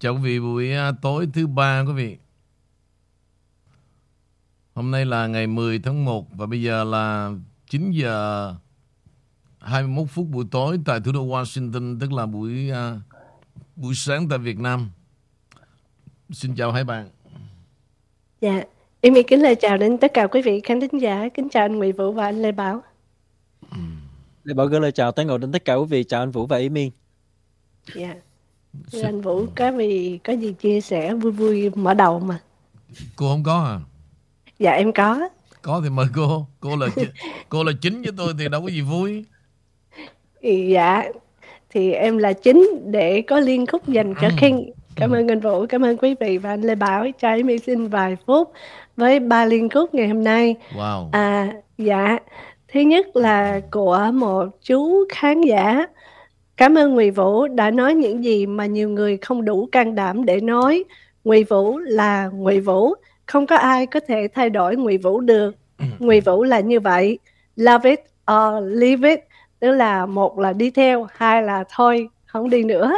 Chào quý vị buổi à, tối thứ ba quý vị. Hôm nay là ngày 10 tháng 1 và bây giờ là 9 giờ 21 phút buổi tối tại thủ đô Washington tức là buổi uh, buổi sáng tại Việt Nam. Xin chào hai bạn. Dạ, em kính lời chào đến tất cả quý vị khán thính giả, kính chào anh Nguyễn Vũ và anh Lê Bảo. Lê Bảo gửi lời chào tới ngồi đến tất cả quý vị, chào anh Vũ và Ý Miên. Dạ. Thưa anh Vũ, có vì có gì chia sẻ vui vui mở đầu mà. Cô không có à? Dạ em có. Có thì mời cô. Cô là cô là chính với tôi thì đâu có gì vui. Dạ. Thì em là chính để có liên khúc dành cho King. Cảm ơn anh Vũ, cảm ơn quý vị và anh Lê Bảo cho em xin vài phút với ba liên khúc ngày hôm nay. Wow. À dạ. Thứ nhất là của một chú khán giả Cảm ơn Ngụy Vũ đã nói những gì mà nhiều người không đủ can đảm để nói. Ngụy Vũ là Ngụy Vũ, không có ai có thể thay đổi Ngụy Vũ được. Ngụy Vũ là như vậy, love it or leave it, tức là một là đi theo, hai là thôi không đi nữa.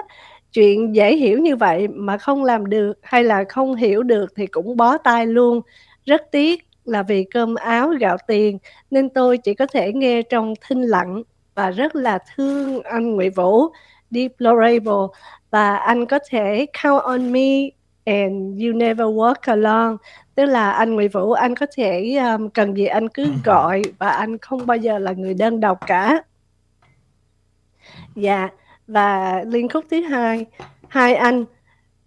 Chuyện dễ hiểu như vậy mà không làm được hay là không hiểu được thì cũng bó tay luôn. Rất tiếc là vì cơm áo gạo tiền nên tôi chỉ có thể nghe trong thinh lặng và rất là thương anh Nguyễn Vũ deplorable và anh có thể count on me and you never walk alone tức là anh Nguyễn Vũ anh có thể um, cần gì anh cứ gọi và anh không bao giờ là người đơn độc cả. Dạ và liên khúc thứ hai. Hai anh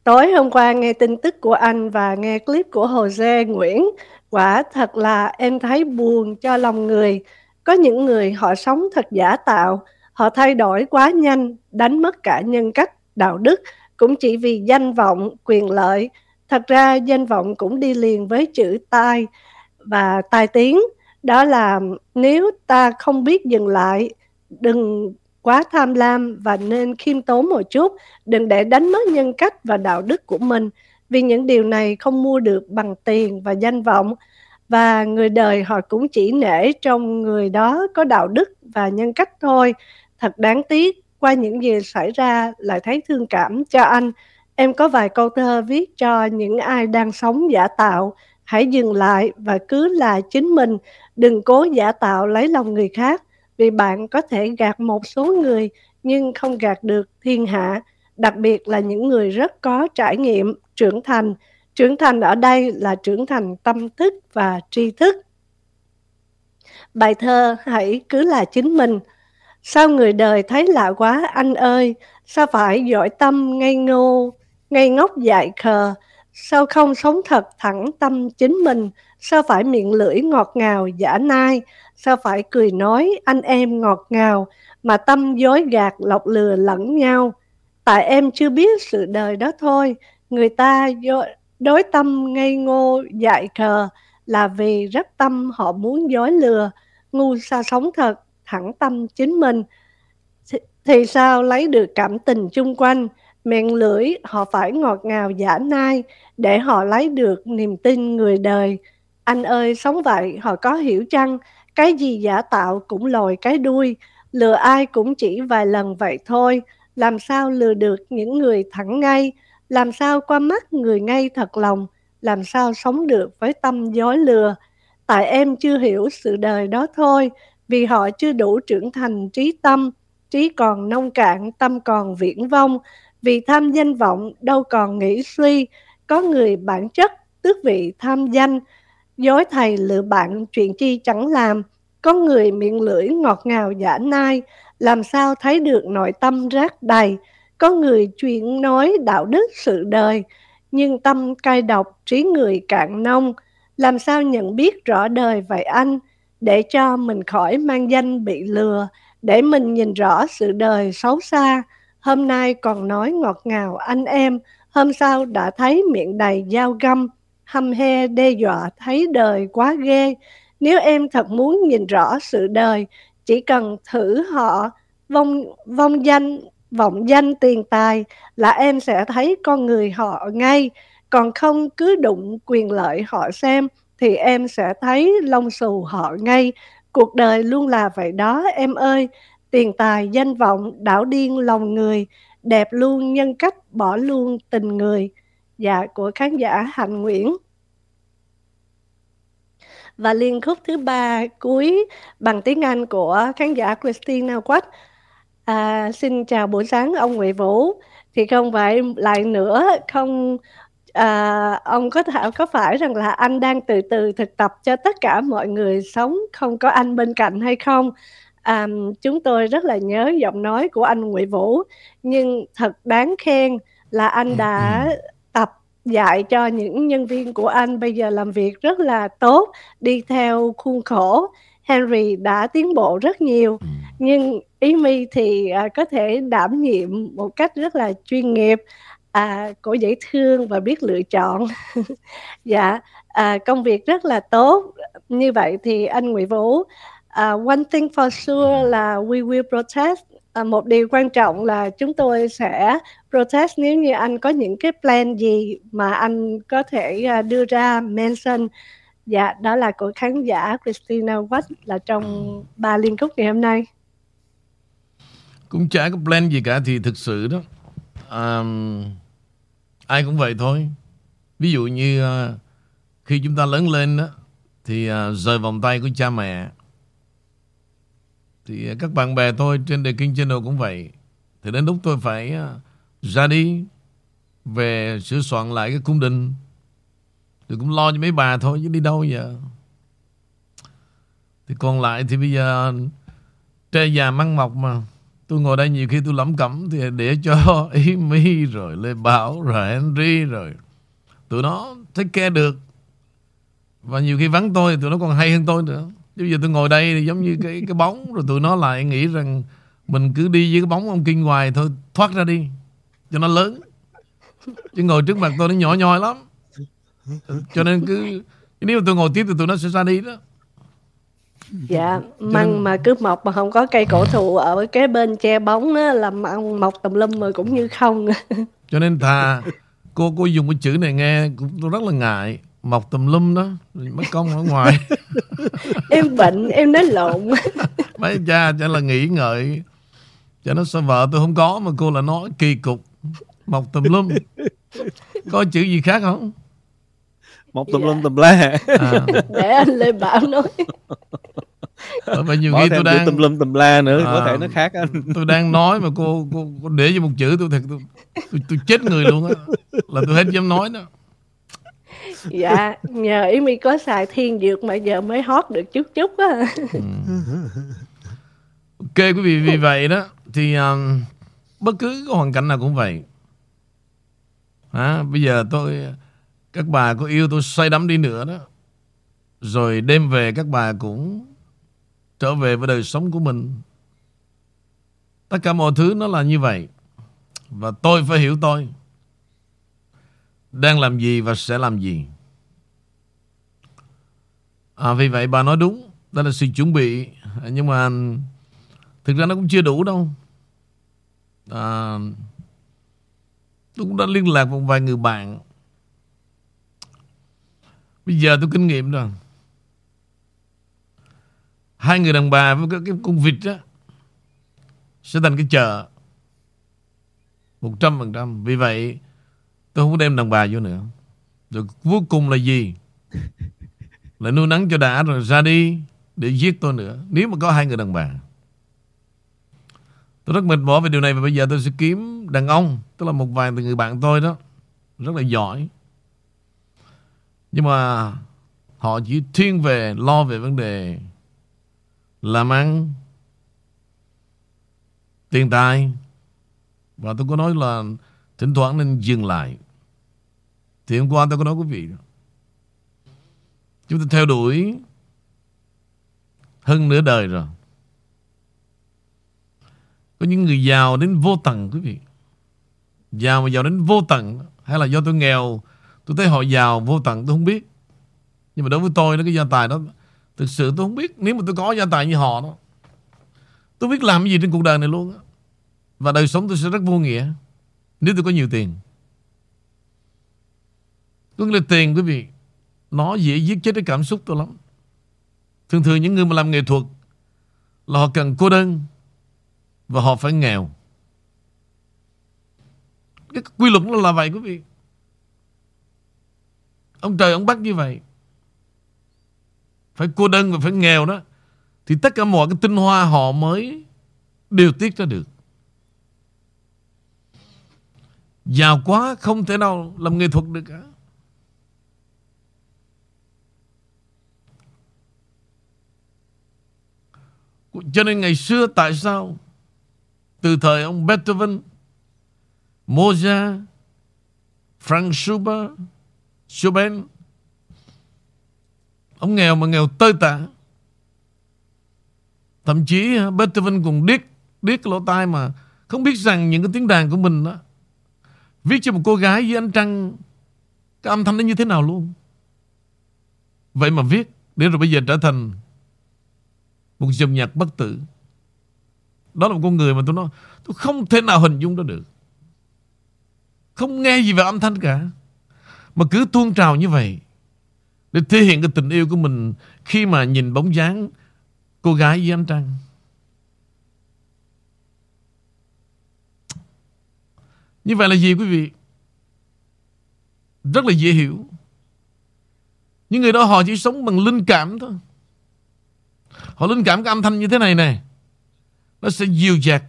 tối hôm qua nghe tin tức của anh và nghe clip của Jose Nguyễn. Quả thật là em thấy buồn cho lòng người có những người họ sống thật giả tạo, họ thay đổi quá nhanh, đánh mất cả nhân cách, đạo đức, cũng chỉ vì danh vọng, quyền lợi. Thật ra danh vọng cũng đi liền với chữ tai và tai tiếng. Đó là nếu ta không biết dừng lại, đừng quá tham lam và nên khiêm tốn một chút, đừng để đánh mất nhân cách và đạo đức của mình, vì những điều này không mua được bằng tiền và danh vọng và người đời họ cũng chỉ nể trong người đó có đạo đức và nhân cách thôi. Thật đáng tiếc, qua những gì xảy ra lại thấy thương cảm cho anh. Em có vài câu thơ viết cho những ai đang sống giả tạo. Hãy dừng lại và cứ là chính mình, đừng cố giả tạo lấy lòng người khác, vì bạn có thể gạt một số người nhưng không gạt được thiên hạ, đặc biệt là những người rất có trải nghiệm, trưởng thành, Trưởng thành ở đây là trưởng thành tâm thức và tri thức. Bài thơ hãy cứ là chính mình. Sao người đời thấy lạ quá anh ơi, sao phải giỏi tâm ngây ngô, ngây ngốc dại khờ, sao không sống thật thẳng tâm chính mình, sao phải miệng lưỡi ngọt ngào giả nai, sao phải cười nói anh em ngọt ngào, mà tâm dối gạt lọc lừa lẫn nhau. Tại em chưa biết sự đời đó thôi, người ta dối, Đối tâm ngây ngô dại khờ là vì rất tâm họ muốn dối lừa, ngu sa sống thật, thẳng tâm chính mình. Thì sao lấy được cảm tình chung quanh, miệng lưỡi họ phải ngọt ngào giả nai để họ lấy được niềm tin người đời. Anh ơi sống vậy họ có hiểu chăng, cái gì giả tạo cũng lòi cái đuôi, lừa ai cũng chỉ vài lần vậy thôi, làm sao lừa được những người thẳng ngay, làm sao qua mắt người ngay thật lòng, làm sao sống được với tâm dối lừa. Tại em chưa hiểu sự đời đó thôi, vì họ chưa đủ trưởng thành trí tâm, trí còn nông cạn, tâm còn viễn vông, vì tham danh vọng đâu còn nghĩ suy, có người bản chất tước vị tham danh, dối thầy lựa bạn chuyện chi chẳng làm, có người miệng lưỡi ngọt ngào giả nai, làm sao thấy được nội tâm rác đầy, có người chuyện nói đạo đức sự đời, nhưng tâm cay độc trí người cạn nông, làm sao nhận biết rõ đời vậy anh, để cho mình khỏi mang danh bị lừa, để mình nhìn rõ sự đời xấu xa. Hôm nay còn nói ngọt ngào anh em, hôm sau đã thấy miệng đầy dao găm, hăm he đe dọa thấy đời quá ghê. Nếu em thật muốn nhìn rõ sự đời, chỉ cần thử họ vong vong danh vọng danh tiền tài là em sẽ thấy con người họ ngay. Còn không cứ đụng quyền lợi họ xem thì em sẽ thấy lông xù họ ngay. Cuộc đời luôn là vậy đó em ơi. Tiền tài, danh vọng, đảo điên lòng người, đẹp luôn nhân cách, bỏ luôn tình người. Dạ của khán giả Hạnh Nguyễn. Và liên khúc thứ ba cuối bằng tiếng Anh của khán giả Christina Quách à, xin chào buổi sáng ông Nguyễn Vũ. Thì không phải lại nữa không à, ông có thể có phải rằng là anh đang từ từ thực tập cho tất cả mọi người sống không có anh bên cạnh hay không? À, chúng tôi rất là nhớ giọng nói của anh Nguyễn Vũ. Nhưng thật đáng khen là anh đã tập dạy cho những nhân viên của anh bây giờ làm việc rất là tốt đi theo khuôn khổ. Henry đã tiến bộ rất nhiều nhưng ý mi thì à, có thể đảm nhiệm một cách rất là chuyên nghiệp à, cổ dễ thương và biết lựa chọn. Dạ à, công việc rất là tốt. Như vậy thì anh Nguyễn Vũ uh, one thing for sure là we will protest. Uh, một điều quan trọng là chúng tôi sẽ protest nếu như anh có những cái plan gì mà anh có thể uh, đưa ra mention. Dạ đó là của khán giả Christina Watt là trong ba liên khúc ngày hôm nay cũng chả có plan gì cả thì thực sự đó um, ai cũng vậy thôi. Ví dụ như uh, khi chúng ta lớn lên đó thì uh, rời vòng tay của cha mẹ. Thì uh, các bạn bè tôi trên The King Channel cũng vậy. Thì đến lúc tôi phải uh, ra đi về sửa soạn lại cái cung đình thì cũng lo cho mấy bà thôi chứ đi đâu giờ? Thì còn lại thì bây giờ tre già măng mọc mà. Tôi ngồi đây nhiều khi tôi lẩm cẩm, Thì để cho Amy rồi Lê Bảo rồi Henry rồi. Tụi nó take care được. Và nhiều khi vắng tôi Tụi nó còn hay hơn tôi nữa. Bây giờ tôi ngồi đây thì giống như cái cái bóng, Rồi tụi nó lại nghĩ rằng Mình cứ đi với cái bóng ông Kinh hoài thôi, Thoát ra đi, Cho nó lớn. Chứ ngồi trước mặt tôi nó nhỏ nhoi lắm. Cho nên cứ, Nếu mà tôi ngồi tiếp thì tụi nó sẽ ra đi đó dạ măng nên... mà cứ mọc mà không có cây cổ thụ ở cái bên che bóng á là măng mọc tùm lum mà cũng như không. Cho nên thà cô cô dùng cái chữ này nghe cũng rất là ngại mọc tùm lum đó mất công ở ngoài. Em bệnh em nói lộn. Mấy cha cho là nghĩ ngợi cho nó sao vợ tôi không có mà cô là nói kỳ cục mọc tùm lum. Có chữ gì khác không một tùm dạ. lum tùm la. À. để anh lê bảo nói. Vì nhiều khi tôi đang tùm lum tùm la nữa à, có thể nó khác anh. Tôi đang nói mà cô cô, cô để cho một chữ tôi thật tôi, tôi, tôi chết người luôn á. Là tôi hết dám nói đó. Dạ nhờ ý mi có xài thiên dược mà giờ mới hót được chút chút á. Ừ. ok quý vị vì vậy đó thì um, bất cứ hoàn cảnh nào cũng vậy. À, bây giờ tôi các bà có yêu tôi say đắm đi nữa đó. Rồi đêm về các bà cũng Trở về với đời sống của mình. Tất cả mọi thứ nó là như vậy. Và tôi phải hiểu tôi. Đang làm gì và sẽ làm gì. À, Vì vậy bà nói đúng. Đó là sự chuẩn bị. Nhưng mà Thực ra nó cũng chưa đủ đâu. À, Tôi cũng đã liên lạc một vài người bạn. Bây giờ tôi kinh nghiệm rồi. Hai người đàn bà với cái, cái con vịt đó Sẽ thành cái chợ. Một trăm phần trăm. Vì vậy tôi không có đem đàn bà vô nữa. Rồi cuối cùng là gì? Là nuôi nắng cho đã rồi ra đi Để giết tôi nữa Nếu mà có hai người đàn bà. Tôi rất mệt mỏi về điều này Và bây giờ tôi sẽ kiếm đàn ông Tức là một vài người bạn tôi đó. Rất là giỏi nhưng mà họ chỉ thiên về lo về vấn đề làm ăn, tiền tài. Và tôi có nói là thỉnh thoảng nên dừng lại. Thì hôm qua tôi có nói quý vị Chúng ta theo đuổi hơn nửa đời rồi. Có những người giàu đến vô tận quý vị. Giàu mà giàu đến vô tận hay là do tôi nghèo Tôi thấy họ giàu vô tận, tôi không biết. Nhưng mà đối với tôi đó, cái gia tài đó, Thực sự tôi không biết. Nếu mà tôi có gia tài như họ đó, Tôi biết làm cái gì trên cuộc đời này luôn á. Và đời sống tôi sẽ rất vô nghĩa Nếu tôi có nhiều tiền. Có nghĩa là tiền, quý vị, Nó dễ giết chết cái cảm xúc tôi lắm. Thường thường những người mà làm nghệ thuật Là họ cần cô đơn Và họ phải nghèo. Cái quy luật nó là vậy, quý vị ông trời, ông bắt như vậy. Phải cô đơn và phải nghèo đó. Thì tất cả mọi cái tinh hoa họ mới điều tiết ra được. Giàu quá, không thể nào làm nghệ thuật được cả. Cho nên ngày xưa tại sao từ thời ông Beethoven, Mozart Franz Schubert Chopin. Ông nghèo mà nghèo tơi tả. Thậm chí Beethoven còn điếc Điếc cái lỗ tai mà Không biết rằng những cái tiếng đàn của mình đó Viết cho một cô gái với anh trăng, Cái âm thanh nó như thế nào luôn. Vậy mà viết, Để rồi bây giờ trở thành Một dòng nhạc bất tử. Đó là một con người mà tôi nói Tôi không thể nào hình dung đó được. Không nghe gì về âm thanh cả. Mà cứ tuôn trào như vậy, Để thể hiện cái tình yêu của mình Khi mà nhìn bóng dáng Cô gái với anh trăng Như vậy là gì quý vị? Rất là dễ hiểu. Những người đó họ chỉ sống bằng linh cảm thôi. Họ linh cảm cái âm thanh như thế này nè. Nó sẽ dịu dạt.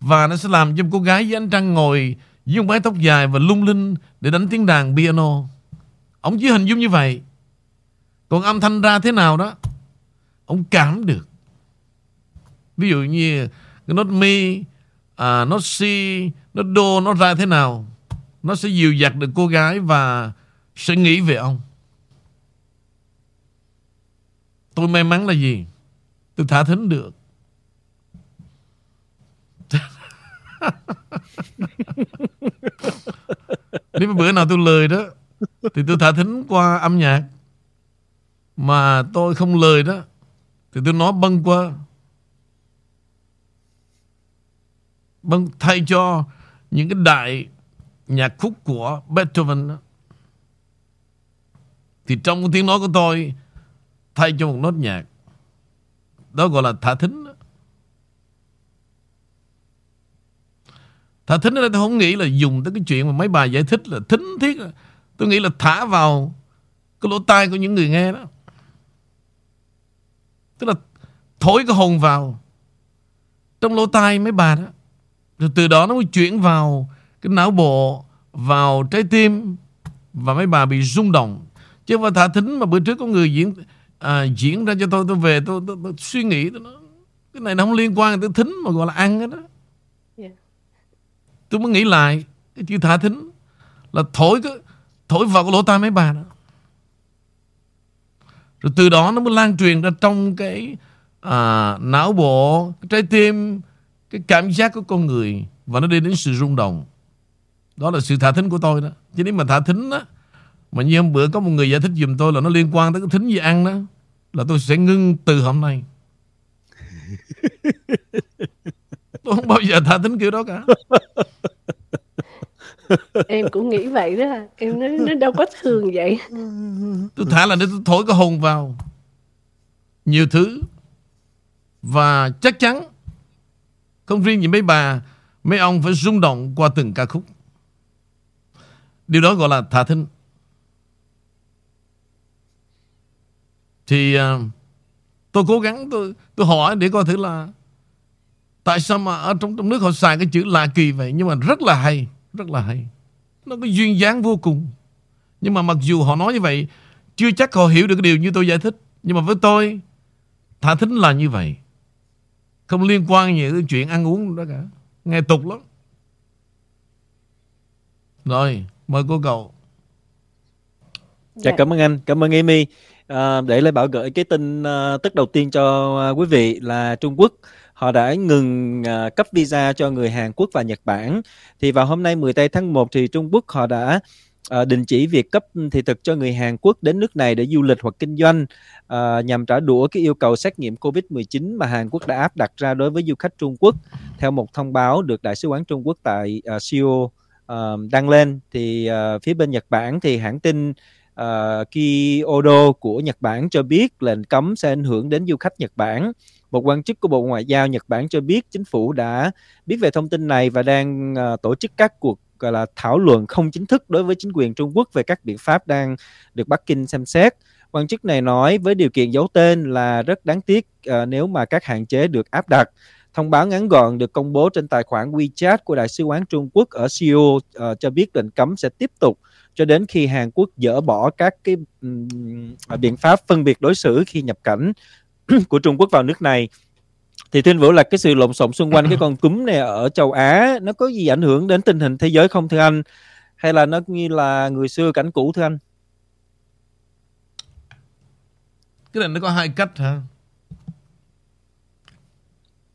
Và nó sẽ làm cho cô gái với anh trăng ngồi với một mái tóc dài và lung linh để đánh tiếng đàn piano. Ông chỉ hình dung như vậy. Còn âm thanh ra thế nào đó, ông cảm được. Ví dụ như cái nốt mi, à, nốt si, nốt đô nó ra thế nào nó sẽ dìu dặt được cô gái và sẽ nghĩ về ông tôi may mắn là gì tôi thả thính được nếu mà bữa nào tôi lời đó thì tôi thả thính qua âm nhạc. Mà tôi không lời đó thì tôi nói bâng qua bâng thay cho những cái đại nhạc khúc của Beethoven đó, thì trong cái tiếng nói của tôi thay cho một nốt nhạc. Đó gọi là thả thính. Thả thính ở đây tôi không nghĩ là dùng tới cái chuyện mà mấy bà giải thích là thính thiết tôi nghĩ là thả vào cái lỗ tai của những người nghe đó tức là thổi cái hồn vào trong lỗ tai mấy bà đó rồi từ đó nó mới chuyển vào cái não bộ, vào trái tim và mấy bà bị rung động. Chứ không phải thả thính mà bữa trước có người diễn à, diễn ra cho tôi, tôi về tôi, tôi, tôi suy nghĩ tôi nói, cái này nó không liên quan tới thính mà gọi là ăn đó. Tôi mới nghĩ lại cái chữ thả thính là thổi cái thổi vào cái lỗ tai mấy bà đó. Rồi từ đó nó mới lan truyền ra trong cái à, não bộ, cái trái tim, cái cảm giác của con người và nó đi đến sự rung động. Đó là sự thả thính của tôi đó. Chứ nếu mà thả thính đó mà như hôm bữa có một người giải thích giùm tôi là nó liên quan tới cái thính gì ăn đó là tôi sẽ ngưng từ hôm nay. tôi không bao giờ thả thính kiểu đó cả. Em cũng nghĩ vậy đó. Em nói nó đâu có thường vậy. Tôi thả là để tôi thổi cái hồn vào nhiều thứ và chắc chắn không riêng gì mấy bà Mấy ông phải rung động qua từng ca khúc. Điều đó gọi là thả thính Thì uh, tôi cố gắng tôi tôi hỏi để coi thử là Tại sao mà ở trong trong nước họ xài cái chữ lạ kỳ vậy? Nhưng mà rất là hay Rất là hay. Nó có duyên dáng vô cùng. Nhưng mà mặc dù họ nói như vậy Chưa chắc họ hiểu được cái điều như tôi giải thích. Nhưng mà với tôi Thả thính là như vậy. Không liên quan gì đến chuyện ăn uống đó cả. Nghe tục lắm. Rồi mời cô cậu. Dạ cảm ơn anh. Cảm ơn Amy. À, Để Lê Bảo gửi cái tin uh, tức đầu tiên cho uh, quý vị là Trung Quốc họ đã ngừng uh, cấp visa cho người Hàn Quốc và Nhật Bản. Thì vào hôm nay 10 tháng 1 thì Trung Quốc họ đã uh, đình chỉ việc cấp thị thực cho người Hàn Quốc đến nước này để du lịch hoặc kinh doanh uh, nhằm trả đũa cái yêu cầu xét nghiệm COVID-19 mà Hàn Quốc đã áp đặt ra đối với du khách Trung Quốc. Theo một thông báo được Đại sứ quán Trung Quốc tại uh, Seoul uh, đăng lên, thì uh, phía bên Nhật Bản thì hãng tin uh, Kyodo của Nhật Bản cho biết lệnh cấm sẽ ảnh hưởng đến du khách Nhật Bản. Một quan chức của Bộ Ngoại giao Nhật Bản cho biết chính phủ đã biết về thông tin này và đang uh, tổ chức các cuộc gọi là thảo luận không chính thức đối với chính quyền Trung Quốc về các biện pháp đang được Bắc Kinh xem xét. Quan chức này nói với điều kiện giấu tên là rất đáng tiếc uh, nếu mà các hạn chế được áp đặt. Thông báo ngắn gọn được công bố trên tài khoản WeChat của Đại sứ quán Trung Quốc ở Seoul uh, cho biết lệnh cấm sẽ tiếp tục cho đến khi Hàn Quốc dỡ bỏ các cái um, biện pháp phân biệt đối xử khi nhập cảnh của Trung Quốc vào nước này. Thì Thuyên Vũ là cái sự lộn xộn xung quanh cái con cúm này ở châu Á nó có gì ảnh hưởng đến tình hình thế giới không thưa anh? Hay là nó như là người xưa cảnh cũ thưa anh? Cái này nó có hai cách hả?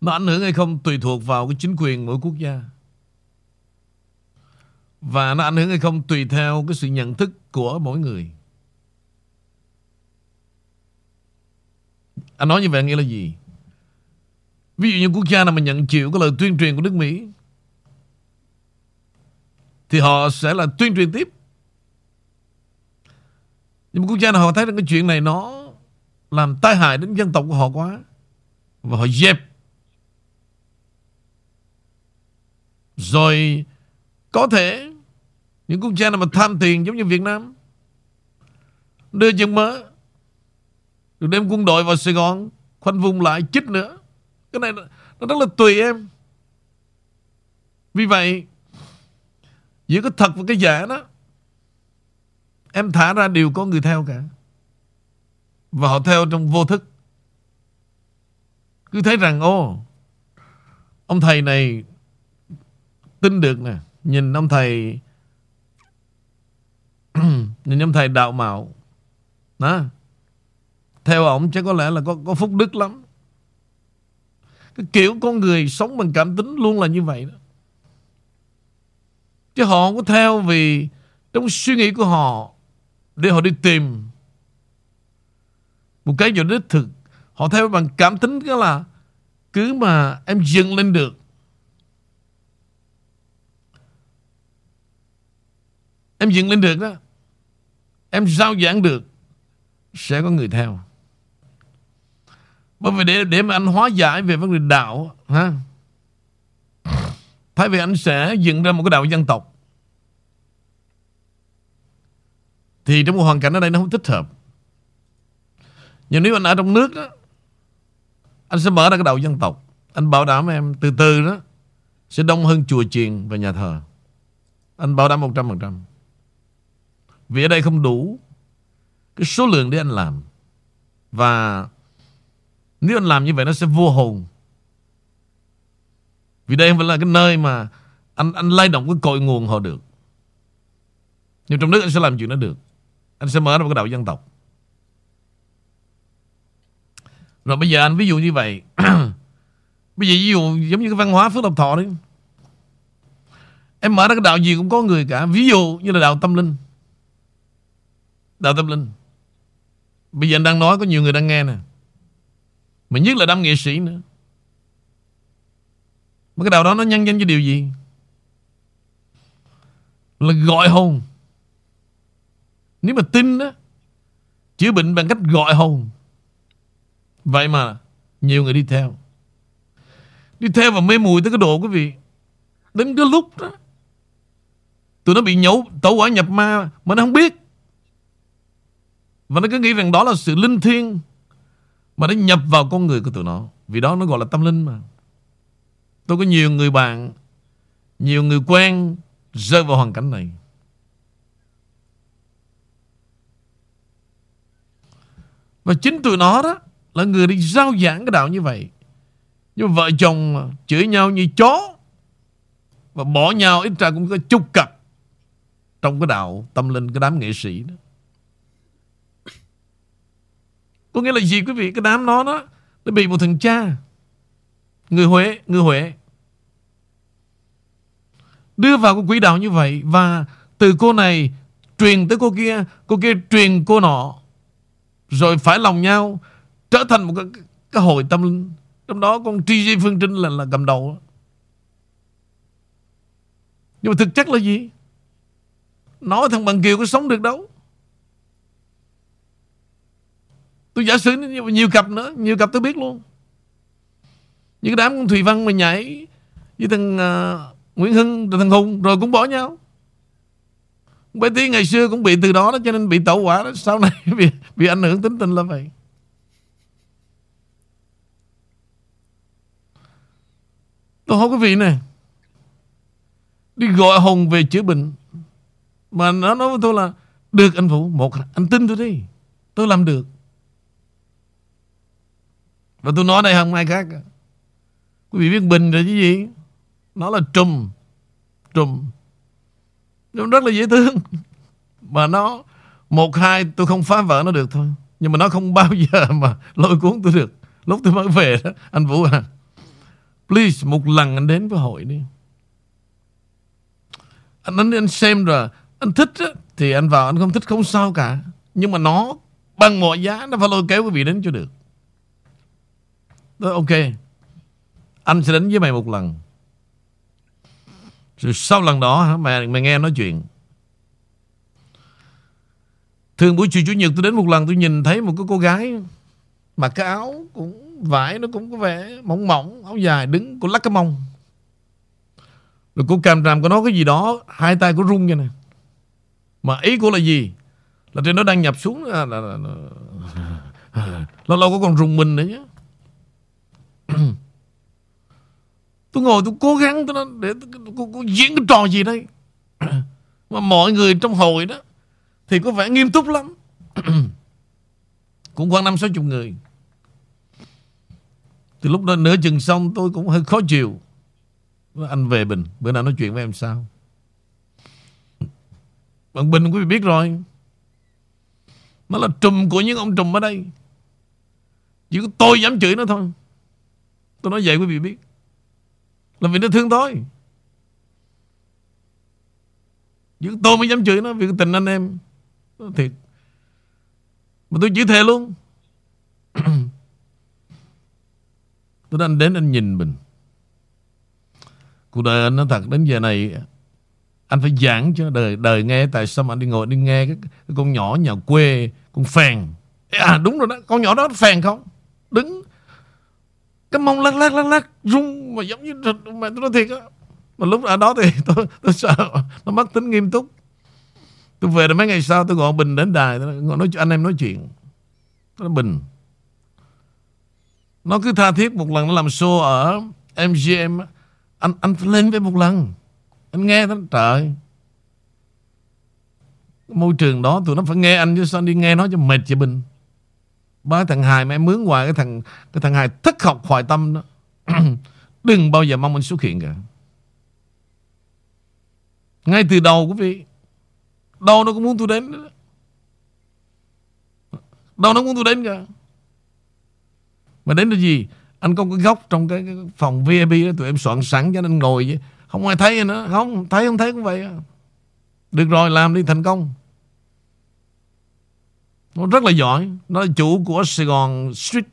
Nó ảnh hưởng hay không tùy thuộc vào cái chính quyền mỗi quốc gia. Và nó ảnh hưởng hay không tùy theo cái sự nhận thức của mỗi người. Anh nói như vậy nghĩa là gì? Ví dụ như quốc gia nào mà nhận chịu cái lời tuyên truyền của nước Mỹ, thì họ sẽ là tuyên truyền tiếp. Nhưng mà quốc gia nào họ thấy rằng cái chuyện này nó làm tai hại đến dân tộc của họ quá, và họ dẹp rồi có thể những quốc gia nào mà tham tiền giống như Việt Nam, đưa chân mớ được đem quân đội vào Sài Gòn, khoanh vùng lại chích nữa. Cái này nó rất là tùy em. Vì vậy, giữa cái thật và cái giả đó, em thả ra đều có người theo cả. Và họ theo trong vô thức. Cứ thấy rằng, ô, Ông thầy này Tin được nè. Nhìn ông thầy, Nhìn ông thầy đạo mạo. Đó. Theo ông chắc có lẽ là có, có phúc đức lắm. Cái kiểu con người sống bằng cảm tính luôn là như vậy đó. Chứ họ không có theo vì Trong suy nghĩ của họ Để họ đi tìm một cái gì đích thực. Họ theo bằng cảm tính đó là cứ mà em dừng lên được em dừng lên được đó em giao giảng được sẽ có người theo bởi vì để để mà anh hóa giải về vấn đề đạo, ha, thay vì anh sẽ dựng ra một cái đạo dân tộc, thì trong một hoàn cảnh ở đây nó không thích hợp. Nhưng nếu anh ở trong nước đó Anh sẽ mở ra cái đạo dân tộc. Anh bảo đảm em từ từ đó Sẽ đông hơn chùa chiền và nhà thờ. Anh bảo đảm 100% Vì ở đây không đủ Cái số lượng để anh làm. Và nếu anh làm như vậy nó sẽ vô hồn. Vì đây không phải là cái nơi mà Anh anh lay động cái cội nguồn họ được. Nhưng trong nước anh sẽ làm chuyện đó được. Anh sẽ mở ra một cái đạo dân tộc. Rồi bây giờ anh ví dụ như vậy. Bây giờ ví dụ giống như cái văn hóa Phước Lộc Thọ đấy Em mở ra cái đạo gì cũng có người cả. Ví dụ như là đạo tâm linh. Đạo tâm linh. Bây giờ anh đang nói có nhiều người đang nghe nè. Mà nhất là đám nghệ sĩ nữa. Mà cái đạo đó nó nhân danh cho điều gì? Là gọi hồn. Nếu mà tin đó Chữa bệnh bằng cách gọi hồn. Vậy mà nhiều người đi theo. Đi theo và mê mùi tới cái độ, quý vị, Đến cái lúc đó, Tụi nó bị nhấu tẩu quả nhập ma Mà nó không biết. Và nó cứ nghĩ rằng đó là sự linh thiêng. Mà nó nhập vào con người của tụi nó. Vì đó nó gọi là tâm linh mà. Tôi có nhiều người bạn, Nhiều người quen Rơi vào hoàn cảnh này. Và chính tụi nó đó là người đi giao giảng cái đạo như vậy. Nhưng mà vợ chồng chửi nhau như chó và bỏ nhau, ít ra cũng có chút cặp trong cái đạo tâm linh, cái đám nghệ sĩ đó có nghĩa là gì quý vị? Cái đám nó đó nó bị một thằng cha. Người Huế người Huế. Đưa vào cái quỹ đạo như vậy và từ cô này truyền tới cô kia cô kia truyền cô nọ. Rồi phải lòng nhau trở thành một cái, cái hội tâm linh. Trong đó con TJ Phương Trinh là là cầm đầu nhưng mà thực chất là gì? Nói thằng bằng kiều có sống được đâu. Tôi giả sử nhiều, cặp nữa nhiều cặp tôi biết luôn. Những cái đám con thùy văn mà nhảy với thằng uh, Nguyễn Hưng rồi thằng Hùng rồi cũng bỏ nhau. Bé Tí ngày xưa cũng bị từ đó đó Cho nên bị tẩu quả đó. Sau này bị, bị ảnh hưởng tính tình là vậy. Tôi hỏi quý vị này Đi gọi Hùng về chữa bệnh Mà nó nói với tôi là Được anh Vũ Một anh tin tôi đi Tôi làm được. Và tôi nói đây không ai khác. Quý vị biết Bình là cái gì? Nó là trùm. Trùm. Nó rất là dễ thương. Mà nó Một hai tôi không phá vỡ nó được thôi. Nhưng mà nó không bao giờ mà lôi cuốn tôi được. Lúc tôi mới về đó Anh Vũ à. Please một lần anh đến với hội đi. Anh đến anh xem rồi. Anh thích á, thì anh vào Anh không thích không sao cả. Nhưng mà nó bằng mọi giá Nó phải lôi kéo quý vị đến cho được. Đó, Ok Anh sẽ đến với mày một lần. Rồi sau lần đó Mày, mày nghe nói chuyện. Thường buổi chiều chủ nhật tôi đến một lần Tôi nhìn thấy một cái cô gái Mặc cái áo cũng vải nó cũng có vẻ mỏng mỏng áo dài đứng cô lắc cái mông. Rồi cô càm ràm có nói cái gì đó hai tay cô rung như này mà ý cô là gì? Là trên nó đang nhập xuống à, là, là, là, là, lâu lâu có còn rùng mình nữa nhé tôi ngồi tôi cố gắng tôi nói, để cô, cô diễn cái trò gì đây? Mà mọi người trong hội đó thì có vẻ nghiêm túc lắm. Cũng khoảng năm sáu chục người. Thì lúc đó nửa chừng xong tôi cũng hơi khó chịu. Anh về Bình Bữa nào nói chuyện với em sao? Bạn Bình quý vị biết rồi. Nó là trùm của những ông trùm ở đây. Chỉ có tôi dám chửi nó thôi. Tôi nói vậy quý vị biết. Là vì nó thương tôi. Nhưng tôi mới dám chửi nó Vì tình anh em. Thiệt. Mà tôi chửi thề luôn. Tôi anh đến anh nhìn mình. Cuộc đời anh nó thật đến giờ này Anh phải giảng cho đời đời nghe Tại sao mà anh đi ngồi đi nghe cái, cái con nhỏ nhà quê Con phèn. À đúng rồi đó Con nhỏ đó phèn không? Đứng. Cái mông lắc lắc lắc lắc Rung mà giống như Mà tôi nói thiệt á Mà lúc ở đó thì tôi, tôi sợ Nó mất tính nghiêm túc. Tôi về rồi mấy ngày sau tôi gọi Bình đến đài tôi nói, Anh em nói chuyện. Tôi nói Bình. Nó cứ tha thiết một lần nó làm show ở MGM Anh anh lên với một lần. Anh nghe đó trời. Môi trường đó tụi nó phải nghe anh chứ sao đi nghe nó cho mệt cho bình? Ba thằng hài mà em mướn hoài cái thằng cái thằng hài thất học hoài tâm đó. Đừng bao giờ mong anh xuất hiện cả. Ngay từ đầu quý vị Đâu nó cũng muốn tôi đến Đâu nó cũng muốn tôi đến cả. Mà đến là gì? Anh có cái góc trong cái, cái phòng VIP đó Tụi em soạn sẵn cho nên ngồi vậy Không ai thấy nữa. Không thấy không thấy cũng vậy Được rồi làm đi thành công. Nó rất là giỏi. Nó là chủ của Sài Gòn Street.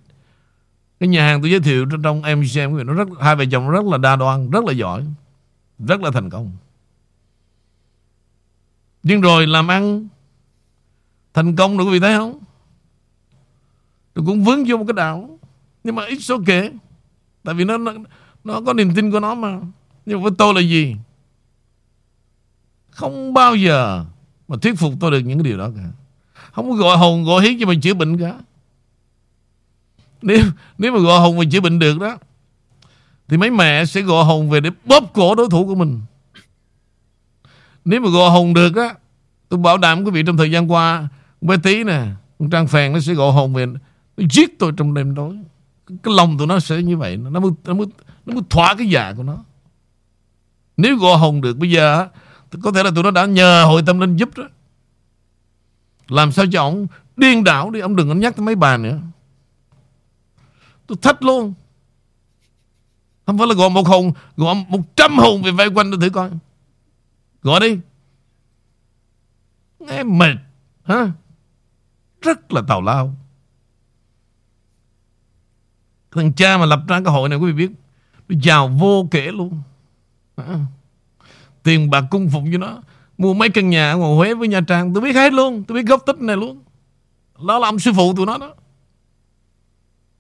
Cái nhà hàng tôi giới thiệu trong MGM nó rất Hai vợ chồng rất là đa đoan Rất là giỏi Rất là thành công. Nhưng rồi làm ăn Thành công được quý vị thấy không? Tôi cũng vướng vô một cái đạo nhưng mà ít số kể Tại vì nó, nó nó có niềm tin của nó mà. Nhưng mà với tôi là gì? Không bao giờ Mà thuyết phục tôi được những cái điều đó cả. Không có gọi hồn, gọi hiến cho mình chữa bệnh cả. Nếu nếu mà gọi hồn mình chữa bệnh được đó, Thì mấy mẹ sẽ gọi hồn về để bóp cổ đối thủ của mình. Nếu mà gọi hồn được á, Tôi bảo đảm quý vị trong thời gian qua Bé tí nè Trang Phèn nó sẽ gọi hồn về, Nó giết tôi trong đêm tối. Cái lòng tụi nó sẽ như vậy, nó mới nó mới nó mới thỏa cái dạ của nó. Nếu gọi hồn được, bây giờ có thể là tụi nó đã nhờ hội tâm linh giúp đó làm sao cho ông điên đảo đi? Ông đừng có nhắc tới mấy bà nữa. Tôi thách luôn. Không phải là gọi một hồn, gọi một trăm hồn về vây quanh tôi thử coi. Gọi đi. Nghe mệt, hả? Rất là tào lao. Thằng cha mà lập ra cái hội này, quý vị biết, Nó giàu vô kể luôn. À. Tiền bạc cung phụng cho nó Mua mấy căn nhà ở ngoài Huế với Nha Trang Tôi biết hết luôn Tôi biết gốc tích này luôn. Đó là ông sư phụ tụi nó đó.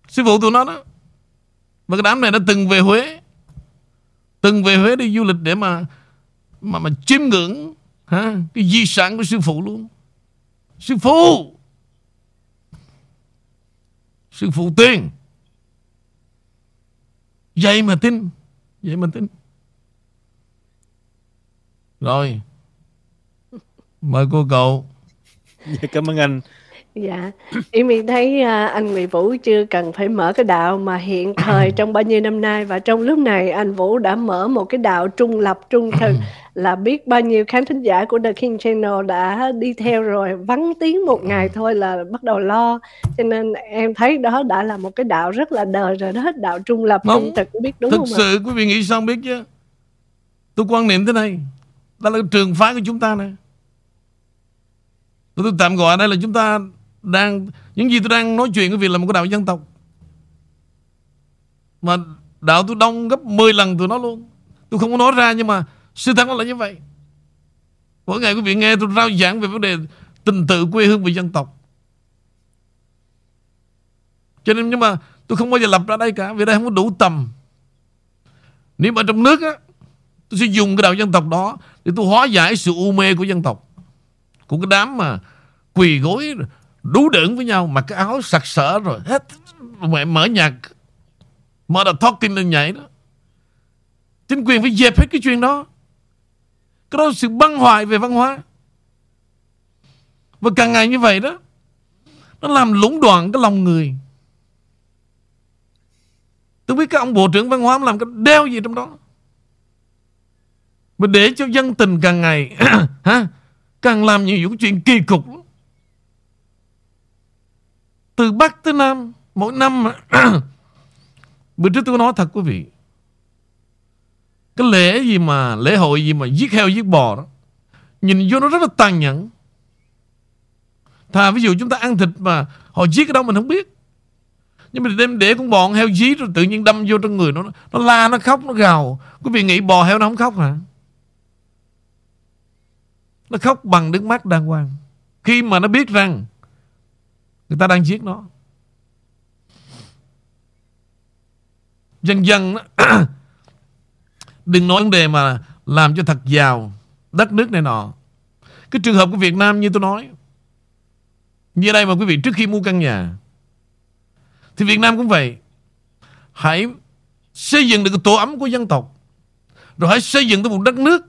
Sư phụ tụi nó đó. Và cái đám này đã từng về Huế từng về Huế đi du lịch để mà mà mà chiêm ngưỡng ha, cái di sản của sư phụ luôn. Sư phụ! Sư phụ tiên. Vậy mà tin Vậy mà tin. Rồi Mời cô cậu. Dạ, cảm ơn anh. Dạ, em mình thấy à, anh Nguyễn Vũ chưa cần phải mở cái đạo mà hiện thời trong bao nhiêu năm nay. Và trong lúc này anh Vũ đã mở một cái đạo trung lập trung thực là biết bao nhiêu khán thính giả của The King Channel đã đi theo rồi vắng tiếng một ngày thôi là bắt đầu lo. Cho nên em thấy đó đã là một cái đạo rất là đời rồi đó đạo trung lập Không, trung thực biết đúng Thực không ạ? sự quý vị nghĩ sao không biết chứ? Tôi quan niệm thế này. Đó là trường phái của chúng ta này Tôi, tôi tạm gọi đây là chúng ta đang Những gì tôi đang nói chuyện với việc là một cái đạo dân tộc. Mà đạo tôi đông gấp 10 lần tụi nó luôn. Tôi không có nói ra nhưng mà sư thắng nó là như vậy. Mỗi ngày quý vị nghe tôi rao giảng về vấn đề Tình tự quê hương và dân tộc. Cho nên nhưng mà Tôi không bao giờ lập ra đây cả Vì đây không có đủ tầm. Nếu mà trong nước á Tôi sẽ dùng cái đạo dân tộc đó Để tôi hóa giải sự u mê của dân tộc. Của cái đám mà Quỳ gối Đú đựng với nhau, Mặc cái áo sặc sỡ rồi hết. Mẹ mở nhạc Mở đợt talking lên nhảy đó. Chính quyền phải dẹp hết cái chuyện đó. Cái đó là sự băng hoại về văn hóa. Và càng ngày như vậy đó, Nó làm lũng đoạn cái lòng người. Tôi biết các ông bộ trưởng văn hóa làm cái đeo gì trong đó. Mà để cho dân tình càng ngày ha Càng làm nhiều chuyện kỳ cục. Từ Bắc tới Nam, Mỗi năm Bữa trước tôi nói thật quý vị. Cái lễ gì mà Lễ hội gì mà giết heo giết bò đó, Nhìn vô nó rất là tàn nhẫn. Thà ví dụ chúng ta ăn thịt mà Họ giết cái đó mình không biết. Nhưng mà đem để con bò heo dí rồi tự nhiên đâm vô trong người nó nó la, nó khóc, nó gào. Quý vị nghĩ bò heo nó không khóc hả? Nó khóc bằng nước mắt đàng hoàng. Khi mà nó biết rằng người ta đang giết nó, dần dần đừng nói vấn đề mà làm cho thật giàu đất nước này nọ. Cái trường hợp của Việt Nam như tôi nói, như đây mà quý vị, trước khi mua căn nhà, thì Việt Nam cũng vậy. Hãy xây dựng được cái tổ ấm của dân tộc, Rồi hãy xây dựng được một đất nước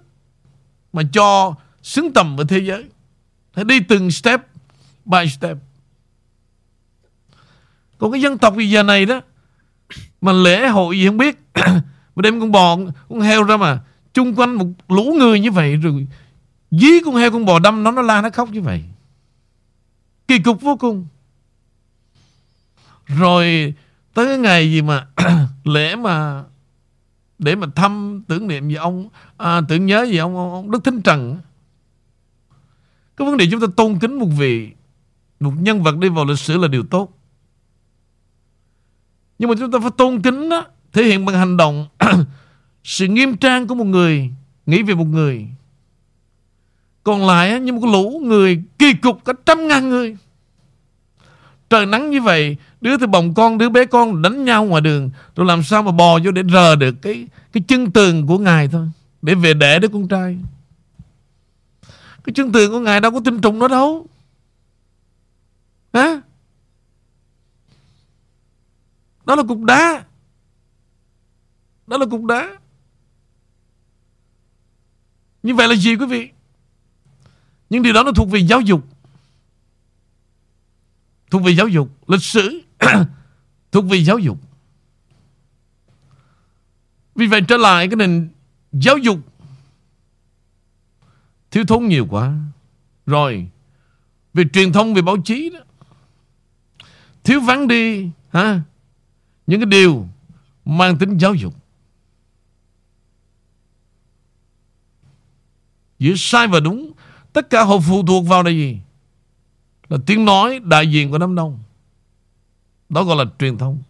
Mà cho xứng tầm với thế giới. Hãy đi từng step by step. Còn cái dân tộc bây giờ này đó Mà lễ hội gì không biết. Mà đem con bò, con heo ra mà Chung quanh một lũ người như vậy Rồi dí con heo con bò đâm nó Nó la nó khóc như vậy. Kỳ cục vô cùng. Rồi tới cái ngày gì mà lễ mà để mà thăm tưởng niệm gì ông à, tưởng nhớ gì ông, ông Đức Thánh Trần cái vấn đề chúng ta tôn kính một vị, một nhân vật đi vào lịch sử là điều tốt. Nhưng mà chúng ta phải tôn kính đó thể hiện bằng hành động. Sự nghiêm trang của một người, nghĩ về một người. Còn lại như một cái lũ người kỳ cục cả trăm ngàn người. Trời nắng như vậy, đứa thì bồng con, đứa bé con đánh nhau ngoài đường. Rồi làm sao mà bò vô để rờ được cái cái chân tường của ngài thôi, để về đẻ đứa con trai cái chân tường của ngài đâu có tinh trùng nó đâu. Hả? Đó là cục đá. Đó là cục đá. Như vậy là gì quý vị? Nhưng điều đó nó thuộc về giáo dục. Thuộc về giáo dục. Lịch sử. Thuộc về giáo dục. Vì vậy trở lại cái nền giáo dục thiếu thốn nhiều quá. Rồi về truyền thông về báo chí đó, thiếu vắng đi ha những cái điều mang tính giáo dục. Giữa sai và đúng, tất cả họ phụ thuộc vào là gì? Là tiếng nói đại diện của đám đông. Đó gọi là truyền thông.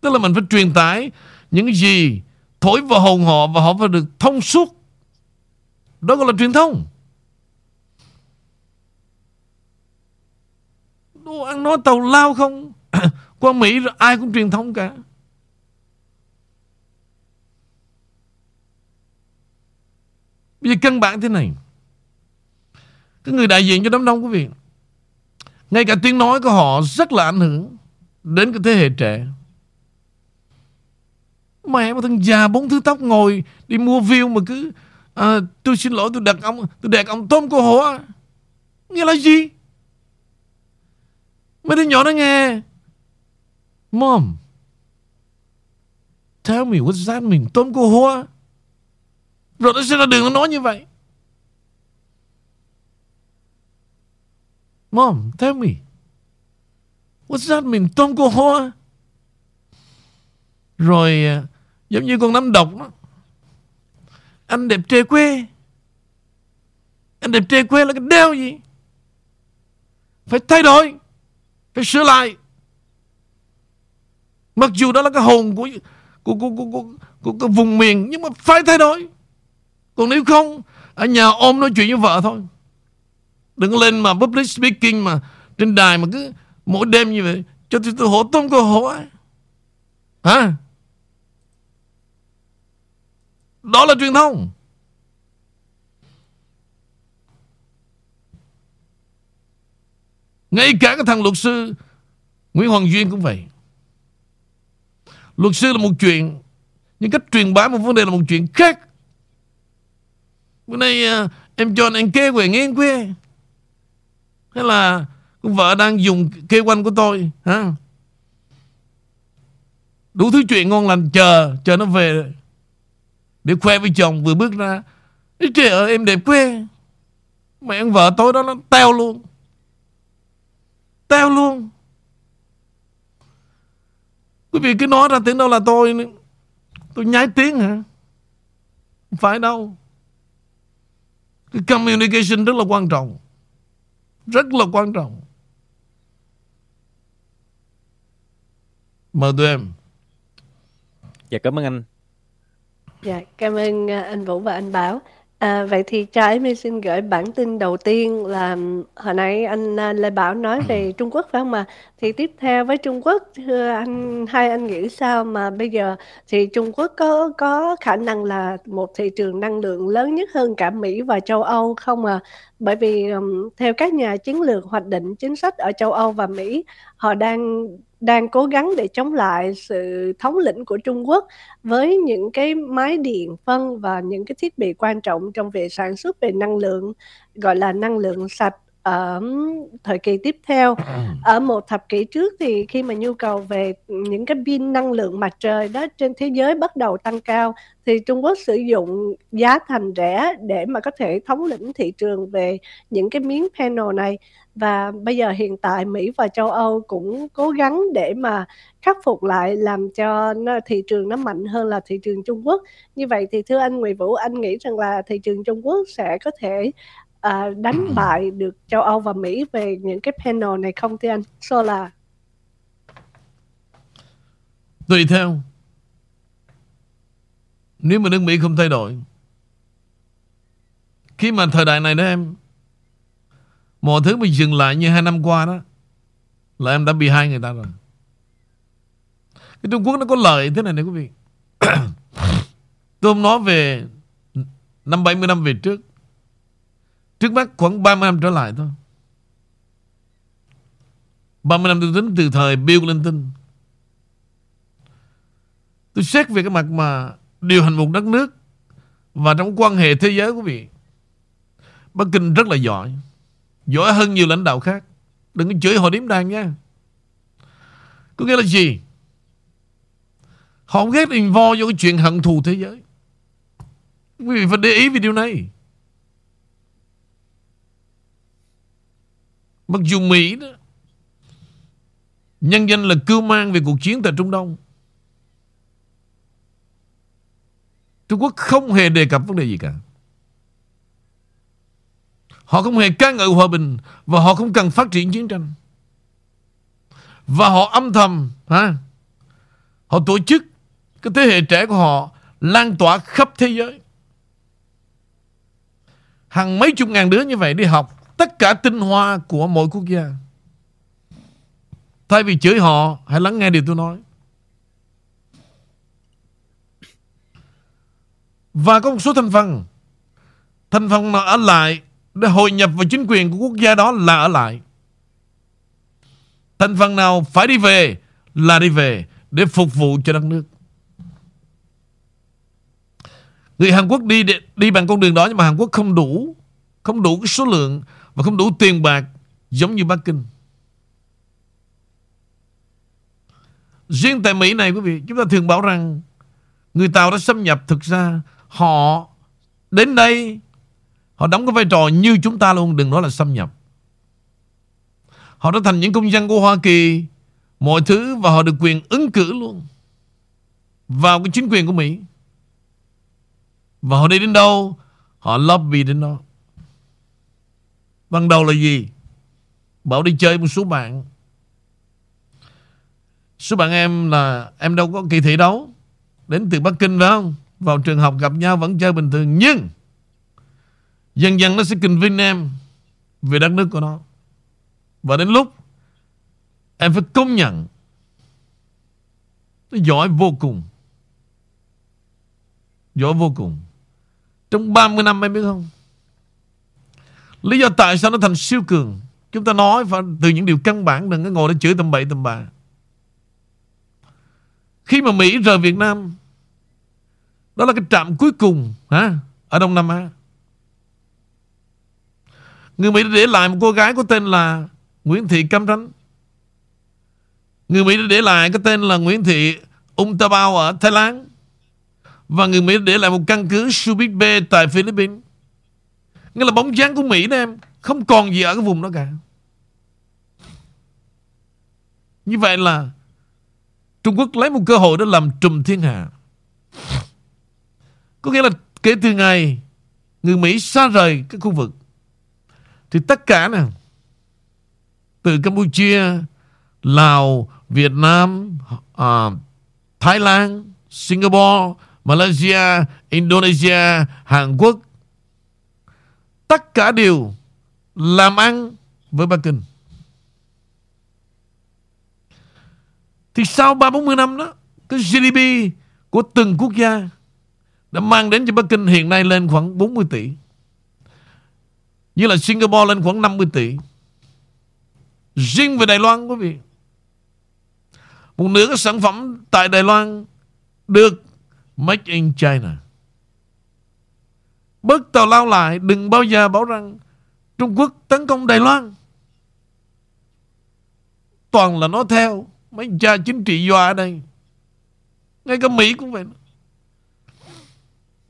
Tức là mình phải truyền tải những cái gì thổi vào hồn họ và họ phải được thông suốt. Đó gọi là truyền thông. Đồ ăn nói tàu lao không? Qua Mỹ ai cũng truyền thông cả. Bây giờ căn bản thế này. Cái người đại diện cho đám đông, quý vị, Ngay cả tiếng nói của họ rất là ảnh hưởng Đến cái thế hệ trẻ. Mẹ mà thằng già bốn thứ tóc ngồi Đi mua view mà cứ à, Tôi xin lỗi tôi đặt ông Tôi đặt ông tôm cô hổ Nghĩa là gì? Mấy đứa nhỏ nó nghe. Mom Tell me what's that mean Tôm cô hổ Rồi nó sẽ ra đường nó nói như vậy. Mom tell me What's that mean Tôm cô hổ Rồi à, Giống như con nắm độc đó. Anh đẹp trai quê. Anh đẹp trai quê là cái đeo gì? Phải thay đổi Phải sửa lại. Mặc dù đó là cái hồn của của, của, của, của, của, của vùng miền Nhưng mà phải thay đổi. Còn nếu không Ở nhà ôm nói chuyện với vợ thôi. Đừng lên mà public speaking mà Trên đài mà cứ mỗi đêm như vậy Cho tôi, tôi hổ tôm cơ hổ ấy. Hả? Đó là truyền thông. Ngay cả cái thằng luật sư Nguyễn Hoàng Duyên cũng vậy. Luật sư là một chuyện, Nhưng cách truyền bá một vấn đề là một chuyện khác. Bữa nay à, em cho anh kê quyền nghiên quê Hay là con vợ đang dùng kê quanh của tôi, hả? Đủ thứ chuyện ngon lành, chờ Chờ nó về. Để khoe với chồng vừa bước ra. Trời ơi em đẹp quê. Mẹ ăn vợ tối đó nó teo luôn. Teo luôn. Quý vị cứ nói ra tiếng đâu là tôi Tôi nhái tiếng hả? Không phải đâu. Cái communication rất là quan trọng. Rất là quan trọng. Mời tụi em. Dạ cảm ơn anh. Dạ cảm ơn à, anh Vũ và anh Bảo. À, vậy thì cho em xin gửi bản tin đầu tiên là hồi nãy anh à, Lê Bảo nói về Trung Quốc phải không mà thì tiếp theo với Trung Quốc thưa anh hai anh nghĩ sao mà bây giờ thì Trung Quốc có có khả năng là một thị trường năng lượng lớn nhất hơn cả Mỹ và châu Âu không à bởi vì um, theo các nhà chiến lược hoạch định chính sách ở châu Âu và Mỹ họ đang đang cố gắng để chống lại sự thống lĩnh của Trung Quốc với những cái máy điện phân và những cái thiết bị quan trọng trong việc sản xuất về năng lượng, gọi là năng lượng sạch ở thời kỳ tiếp theo ở một thập kỷ trước thì khi mà nhu cầu về những cái pin năng lượng mặt trời đó trên thế giới bắt đầu tăng cao thì Trung Quốc sử dụng giá thành rẻ để mà có thể thống lĩnh thị trường về những cái miếng panel này. Và bây giờ hiện tại Mỹ và châu Âu cũng cố gắng để mà khắc phục lại làm cho nó, thị trường nó mạnh hơn là thị trường Trung Quốc. Như vậy thì thưa anh Nguyễn Vũ anh nghĩ rằng là thị trường Trung Quốc sẽ có thể à, đánh bại được châu Âu và Mỹ về những cái panel này không thưa anh? Solar Tùy theo. Nếu mà nước Mỹ không thay đổi Khi mà thời đại này đó em Mọi thứ mình dừng lại như hai năm qua đó Là em đã bị hai người ta rồi. Cái Trung Quốc nó có lợi thế này này quý vị. Tôi không nói về Năm 70 năm về trước Trước mắt khoảng 30 năm trở lại thôi. 30 năm tôi tính từ thời Bill Clinton. Tôi xét về cái mặt mà Điều hành một đất nước Và trong quan hệ thế giới quý vị, Bắc Kinh rất là giỏi Giỏi hơn nhiều lãnh đạo khác. Đừng có chửi họ điếm đàn nha. Có nghĩa là gì? Họ không ghét involve vô cái chuyện hận thù thế giới. Quý vị phải để ý về điều này. Mặc dù Mỹ đó Nhân danh là cưu mang về cuộc chiến tại Trung Đông. Trung Quốc không hề đề cập vấn đề gì cả. Họ không hề ca ngợi hòa bình Và họ không cần phát triển chiến tranh. Và họ âm thầm ha, Họ tổ chức Cái thế hệ trẻ của họ Lan tỏa khắp thế giới. Hàng mấy chục ngàn đứa như vậy đi học Tất cả tinh hoa của mỗi quốc gia Thay vì chửi họ, Hãy lắng nghe điều tôi nói Và có một số thành phần Thành phần nào ở lại để hội nhập vào chính quyền của quốc gia đó là ở lại. Thành phần nào phải đi về là đi về để phục vụ cho đất nước. Người Hàn Quốc đi đi bằng con đường đó nhưng mà Hàn Quốc không đủ không đủ cái số lượng và không đủ tiền bạc giống như Bắc Kinh. Riêng tại Mỹ này quý vị, chúng ta thường bảo rằng người Tàu đã xâm nhập thực ra họ đến đây họ đóng cái vai trò như chúng ta luôn, đừng nói là xâm nhập. Họ đã thành những công dân của Hoa Kỳ mọi thứ và họ được quyền ứng cử luôn vào cái chính quyền của Mỹ. Và họ đi đến đâu Họ lobby đến đó Ban đầu là gì? Bảo đi chơi một số bạn. Số bạn em là, Em đâu có kỳ thị đâu. Đến từ Bắc Kinh, phải không? Vào trường học gặp nhau vẫn chơi bình thường. Nhưng, Dần dần nó sẽ kinh vinh em Về đất nước của nó. Và đến lúc Em phải công nhận, Nó giỏi vô cùng. Giỏi vô cùng. Trong 30 năm em biết không? Lý do tại sao nó thành siêu cường? Chúng ta nói phải từ những điều căn bản, Đừng có ngồi để chửi tầm bậy tầm bạ. Khi mà Mỹ rời Việt Nam, Đó là cái trạm cuối cùng, hả, Ở Đông Nam Á. Người Mỹ đã để lại một cô gái có tên là Nguyễn Thị Cam Ranh. Người Mỹ đã để lại cái tên là Nguyễn Thị Ung Ta Bao ở Thái Lan. Và người Mỹ đã để lại một căn cứ Subic B tại Philippines. Nghĩa là bóng dáng của Mỹ đó em. Không còn gì ở cái vùng đó cả. Như vậy là Trung Quốc lấy một cơ hội để làm trùm thiên hạ. Có nghĩa là kể từ ngày người Mỹ xa rời cái khu vực thì tất cả nè từ Campuchia, Lào, Việt Nam, uh, Thái Lan, Singapore Malaysia, Indonesia, Hàn Quốc tất cả đều làm ăn với Bắc Kinh. Thì sau 3-40 năm đó, cái GDP của từng quốc gia đã mang đến cho Bắc Kinh hiện nay lên khoảng 40 tỷ. Như là Singapore lên khoảng 50 tỷ. Riêng về Đài Loan quý vị. Một nửa các sản phẩm tại Đài Loan được Make in China. Bớt tàu lao lại, đừng bao giờ bảo rằng Trung Quốc tấn công Đài Loan. Toàn là nó theo mấy cha chính trị doa ở đây. Ngay cả Mỹ cũng vậy.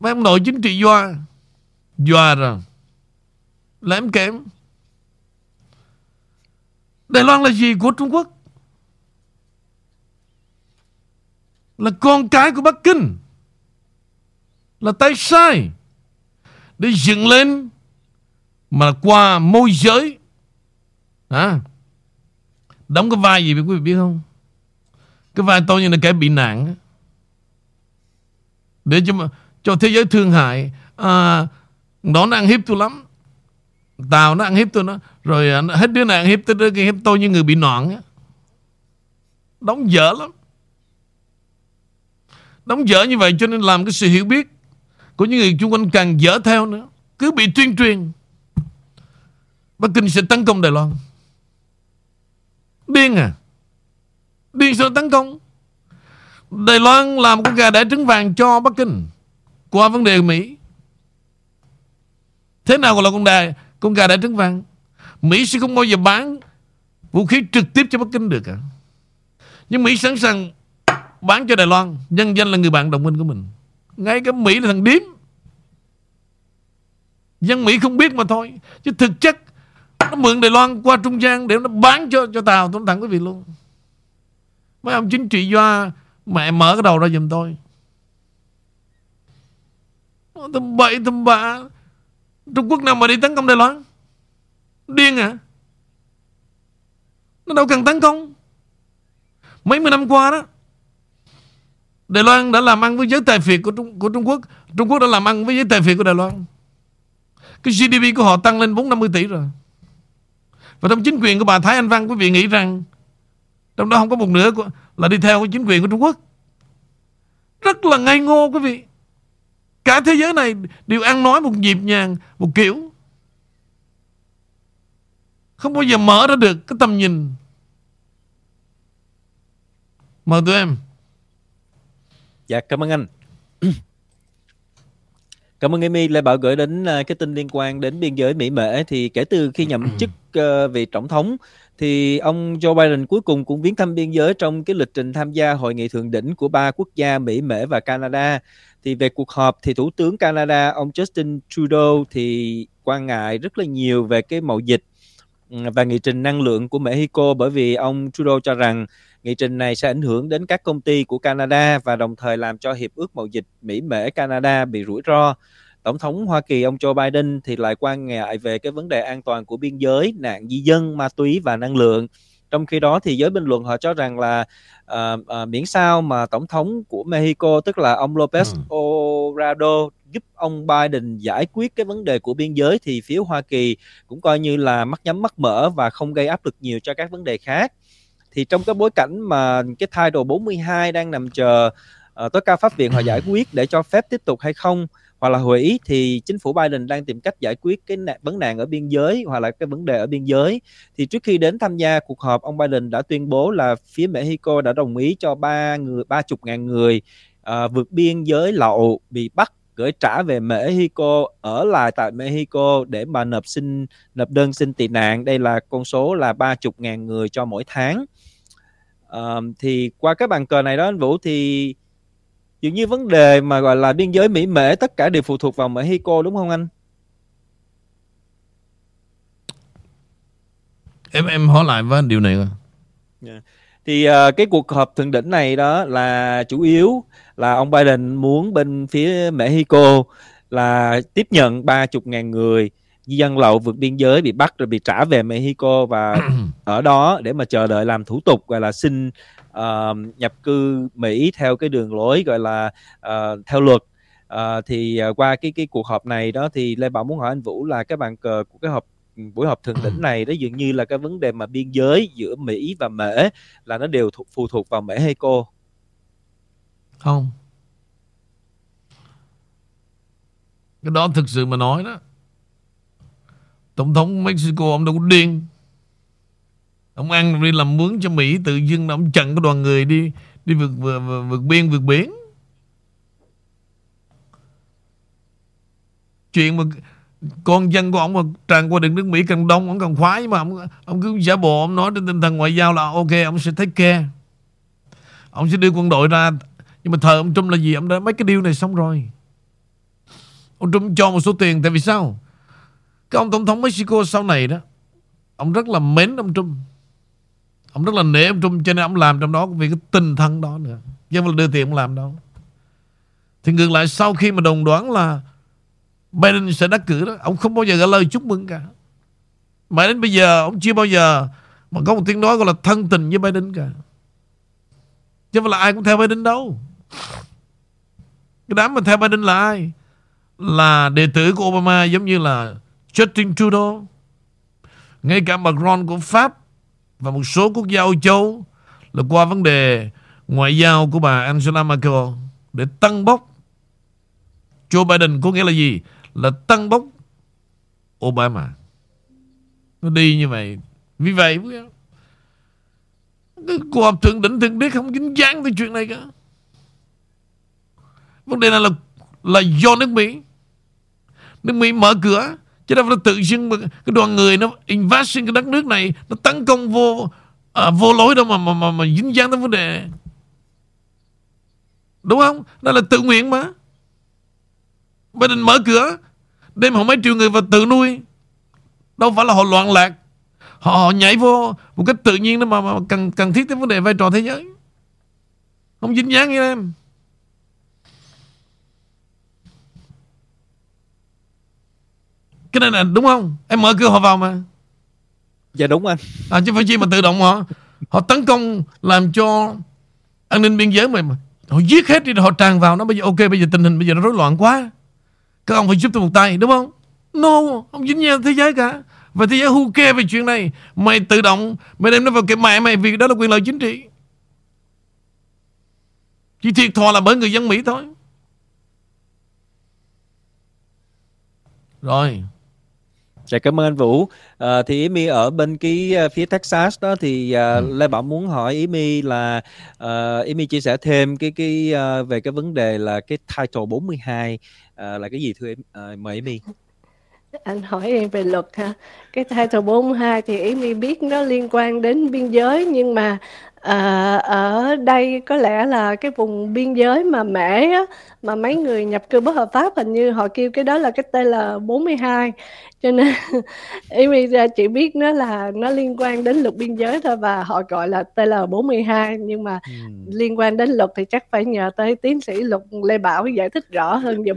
Mấy ông nội chính trị doa. Doa rồi. Là em kém. Đài Loan là gì của Trung Quốc? Là con cái của Bắc Kinh là tay sai để dựng lên mà qua môi giới. À, đóng cái vai gì quý vị biết không? Cái vai tôi như là kẻ bị nạn để cho cho thế giới thương hại. À, nó nó ăn hiếp tôi lắm. Tàu nó ăn hiếp tôi nó. Rồi à, hết đứa này ăn hiếp tôi hiếp tôi như người bị nọn á. Đóng dở lắm. Đóng dở như vậy cho nên làm cái sự hiểu biết của những người chung quanh càng dở theo nữa. Cứ bị tuyên truyền, Bắc Kinh sẽ tấn công Đài Loan. Điên à? Điên sao tấn công? Đài Loan làm con gà đẻ trứng vàng cho Bắc Kinh Qua vấn đề Mỹ. Thế nào gọi là con gà Con gà đẻ trứng vàng? Mỹ sẽ không bao giờ bán Vũ khí trực tiếp cho Bắc Kinh được cả. Nhưng Mỹ sẵn sàng Bán cho Đài Loan. Nhân danh là người bạn đồng minh của mình ngay cả Mỹ là thằng điếm. Dân Mỹ không biết mà thôi. Chứ thực chất, Nó mượn Đài Loan qua Trung Gian Để nó bán cho cho Tàu. Tôi thẳng quý vị luôn. Mấy ông chính trị gia Mẹ mở cái đầu ra giùm tôi. Tầm bậy tầm bạ. Trung Quốc nào mà đi tấn công Đài Loan? Điên à? Nó đâu cần tấn công. Mấy mươi năm qua đó Đài Loan đã làm ăn với giới tài phiệt của Trung, của Trung Quốc Trung Quốc đã làm ăn với giới tài phiệt của Đài Loan Cái GDP của họ tăng lên 450 tỷ rồi Và trong chính quyền của bà Thái Anh Văn Quý vị nghĩ rằng Trong đó không có một nửa của, là đi theo chính quyền của Trung Quốc Rất là ngây ngô quý vị Cả thế giới này đều ăn nói một nhịp nhàng, một kiểu. Không bao giờ mở ra được cái tầm nhìn. Mời tụi em. Dạ, cảm ơn anh. Cảm ơn Amy Lê Bảo gửi đến uh, cái tin liên quan đến biên giới Mỹ Mễ thì kể từ khi nhậm chức uh, vị tổng thống thì ông Joe Biden cuối cùng cũng viếng thăm biên giới trong cái lịch trình tham gia hội nghị thượng đỉnh của ba quốc gia Mỹ, Mễ và Canada. Thì về cuộc họp thì Thủ tướng Canada ông Justin Trudeau thì quan ngại rất là nhiều về cái mậu dịch Ừ, và nghị trình năng lượng của Mexico bởi vì ông Trudeau cho rằng nghị trình này sẽ ảnh hưởng đến các công ty của Canada và đồng thời làm cho hiệp ước mậu dịch Mỹ Mễ Canada bị rủi ro. Tổng thống Hoa Kỳ ông Joe Biden thì lại quan ngại về cái vấn đề an toàn của biên giới, nạn di dân, ma túy và năng lượng. Trong khi đó thì giới bình luận họ cho rằng là uh, uh, miễn sao mà tổng thống của Mexico tức là ông Lopez ừ. Obrador giúp ông Biden giải quyết cái vấn đề của biên giới thì phía Hoa Kỳ cũng coi như là mắt nhắm mắt mở và không gây áp lực nhiều cho các vấn đề khác. Thì trong cái bối cảnh mà cái Title 42 đang nằm chờ uh, tối cao pháp viện họ giải quyết để cho phép tiếp tục hay không hoặc là hủy thì chính phủ Biden đang tìm cách giải quyết cái nạn, vấn nạn ở biên giới hoặc là cái vấn đề ở biên giới. Thì trước khi đến tham gia cuộc họp ông Biden đã tuyên bố là phía Mexico đã đồng ý cho ba người ba chục ngàn người uh, vượt biên giới lậu bị bắt gửi trả về Mexico ở lại tại Mexico để mà nộp xin nộp đơn xin tị nạn. Đây là con số là ba chục ngàn người cho mỗi tháng. Uh, thì qua cái bàn cờ này đó anh Vũ thì dường như vấn đề mà gọi là biên giới Mỹ Mễ tất cả đều phụ thuộc vào Mexico đúng không anh? Em em hỏi lại với điều này. Yeah. Dạ. Thì uh, cái cuộc họp thượng đỉnh này đó là chủ yếu là ông Biden muốn bên phía Mexico là tiếp nhận ba chục ngàn người dân lậu vượt biên giới bị bắt rồi bị trả về Mexico và ở đó để mà chờ đợi làm thủ tục gọi là xin uh, nhập cư Mỹ theo cái đường lối gọi là uh, theo luật. Uh, thì uh, qua cái cái cuộc họp này đó thì Lê Bảo muốn hỏi anh Vũ là cái bàn cờ của cái họp buổi họp thượng đỉnh này đó dường như là cái vấn đề mà biên giới giữa Mỹ và Mễ là nó đều thuộc, phụ thuộc vào Mễ hay cô? Không. Cái đó thực sự mà nói đó tổng thống Mexico ông đâu có điên ông ăn đi làm mướn cho Mỹ tự dưng ông chặn cái đoàn người đi đi vượt vượt, vượt, vượt biên vượt biển. Chuyện mà con dân của ông mà tràn qua đường nước Mỹ càng đông ông càng khoái mà ông, ông cứ giả bộ ông nói trên tinh thần ngoại giao là ok ông sẽ take care. Ông sẽ đưa quân đội ra nhưng mà thời ông Trump là gì? Ông đã mấy cái điều này xong rồi. Ông Trump cho một số tiền tại vì sao? Cái ông tổng thống Mexico sau này đó ông rất là mến ông Trump. Ông rất là nể ông Trung cho nên ông làm trong đó vì cái tinh thần đó nữa. Chứ không là đưa tiền ông làm đâu. Thì ngược lại sau khi mà đồng đoán là Biden sẽ đắc cử đó, ông không bao giờ gửi lời chúc mừng cả. Mà đến bây giờ ông chưa bao giờ mà có một tiếng nói gọi là thân tình với Biden cả. Chứ không là ai cũng theo Biden đâu. Cái đám mà theo Biden là ai? Là đệ tử của Obama giống như là Justin Trudeau. Ngay cả Macron của Pháp và một số quốc gia Âu Châu là qua vấn đề ngoại giao của bà Angela Merkel để tăng bốc Joe Biden có nghĩa là gì? Là tăng bốc Obama. Nó đi như vậy. Vì vậy, cái cuộc họp thượng đỉnh thượng đế không dính dáng tới chuyện này cả. Vấn đề này là là do nước Mỹ. Nước Mỹ mở cửa Chứ đâu phải tự dưng mà cái đoàn người nó invest cái đất nước này Nó tấn công vô à, vô lối đâu mà, mà, mà, mà dính dáng tới vấn đề. Đúng không? Đó là tự nguyện mà. Biden mở cửa Đem họ mấy triệu người vào tự nuôi. Đâu phải là họ loạn lạc. Họ, họ nhảy vô một cách tự nhiên đó mà, mà cần cần thiết tới vấn đề vai trò thế giới. Không dính dáng như em. Cái này là đúng không? Em mở cửa họ vào mà. Dạ đúng anh. À, Chứ phải chi mà tự động họ. Họ tấn công làm cho An ninh biên giới mà, mà. Họ giết hết đi rồi họ tràn vào. Nó Bây giờ ok bây giờ tình hình bây giờ nó rối loạn quá. Các ông phải giúp tôi một tay đúng không? No Không dính nhau thế giới cả. Và thế giới who care về chuyện này. Mày tự động Mày đem nó vào cái mẹ mày Vì đó là quyền lợi chính trị. Chỉ thiệt thòi là bởi người dân Mỹ thôi. Rồi. Dạ cảm ơn anh Vũ. À, thì Ý My ở bên cái uh, phía Texas đó thì uh, ừ. Lê Bảo muốn hỏi Ý My là uh, Ý My chia sẻ thêm cái cái uh, về cái vấn đề là cái title 42 uh, là cái gì thưa em uh, mời Ý My. Anh hỏi em về luật ha. Cái title 42 thì Ý My biết nó liên quan đến biên giới nhưng mà À, ở đây có lẽ là cái vùng biên giới mà Mễ á, mà mấy người nhập cư bất hợp pháp hình như họ kêu cái đó là cái TL42 cho nên Amy chỉ biết nó là nó liên quan đến luật biên giới thôi và họ gọi là TL42 nhưng mà ừ. liên quan đến luật thì chắc phải nhờ tới tiến sĩ luật Lê Bảo giải thích rõ hơn giùm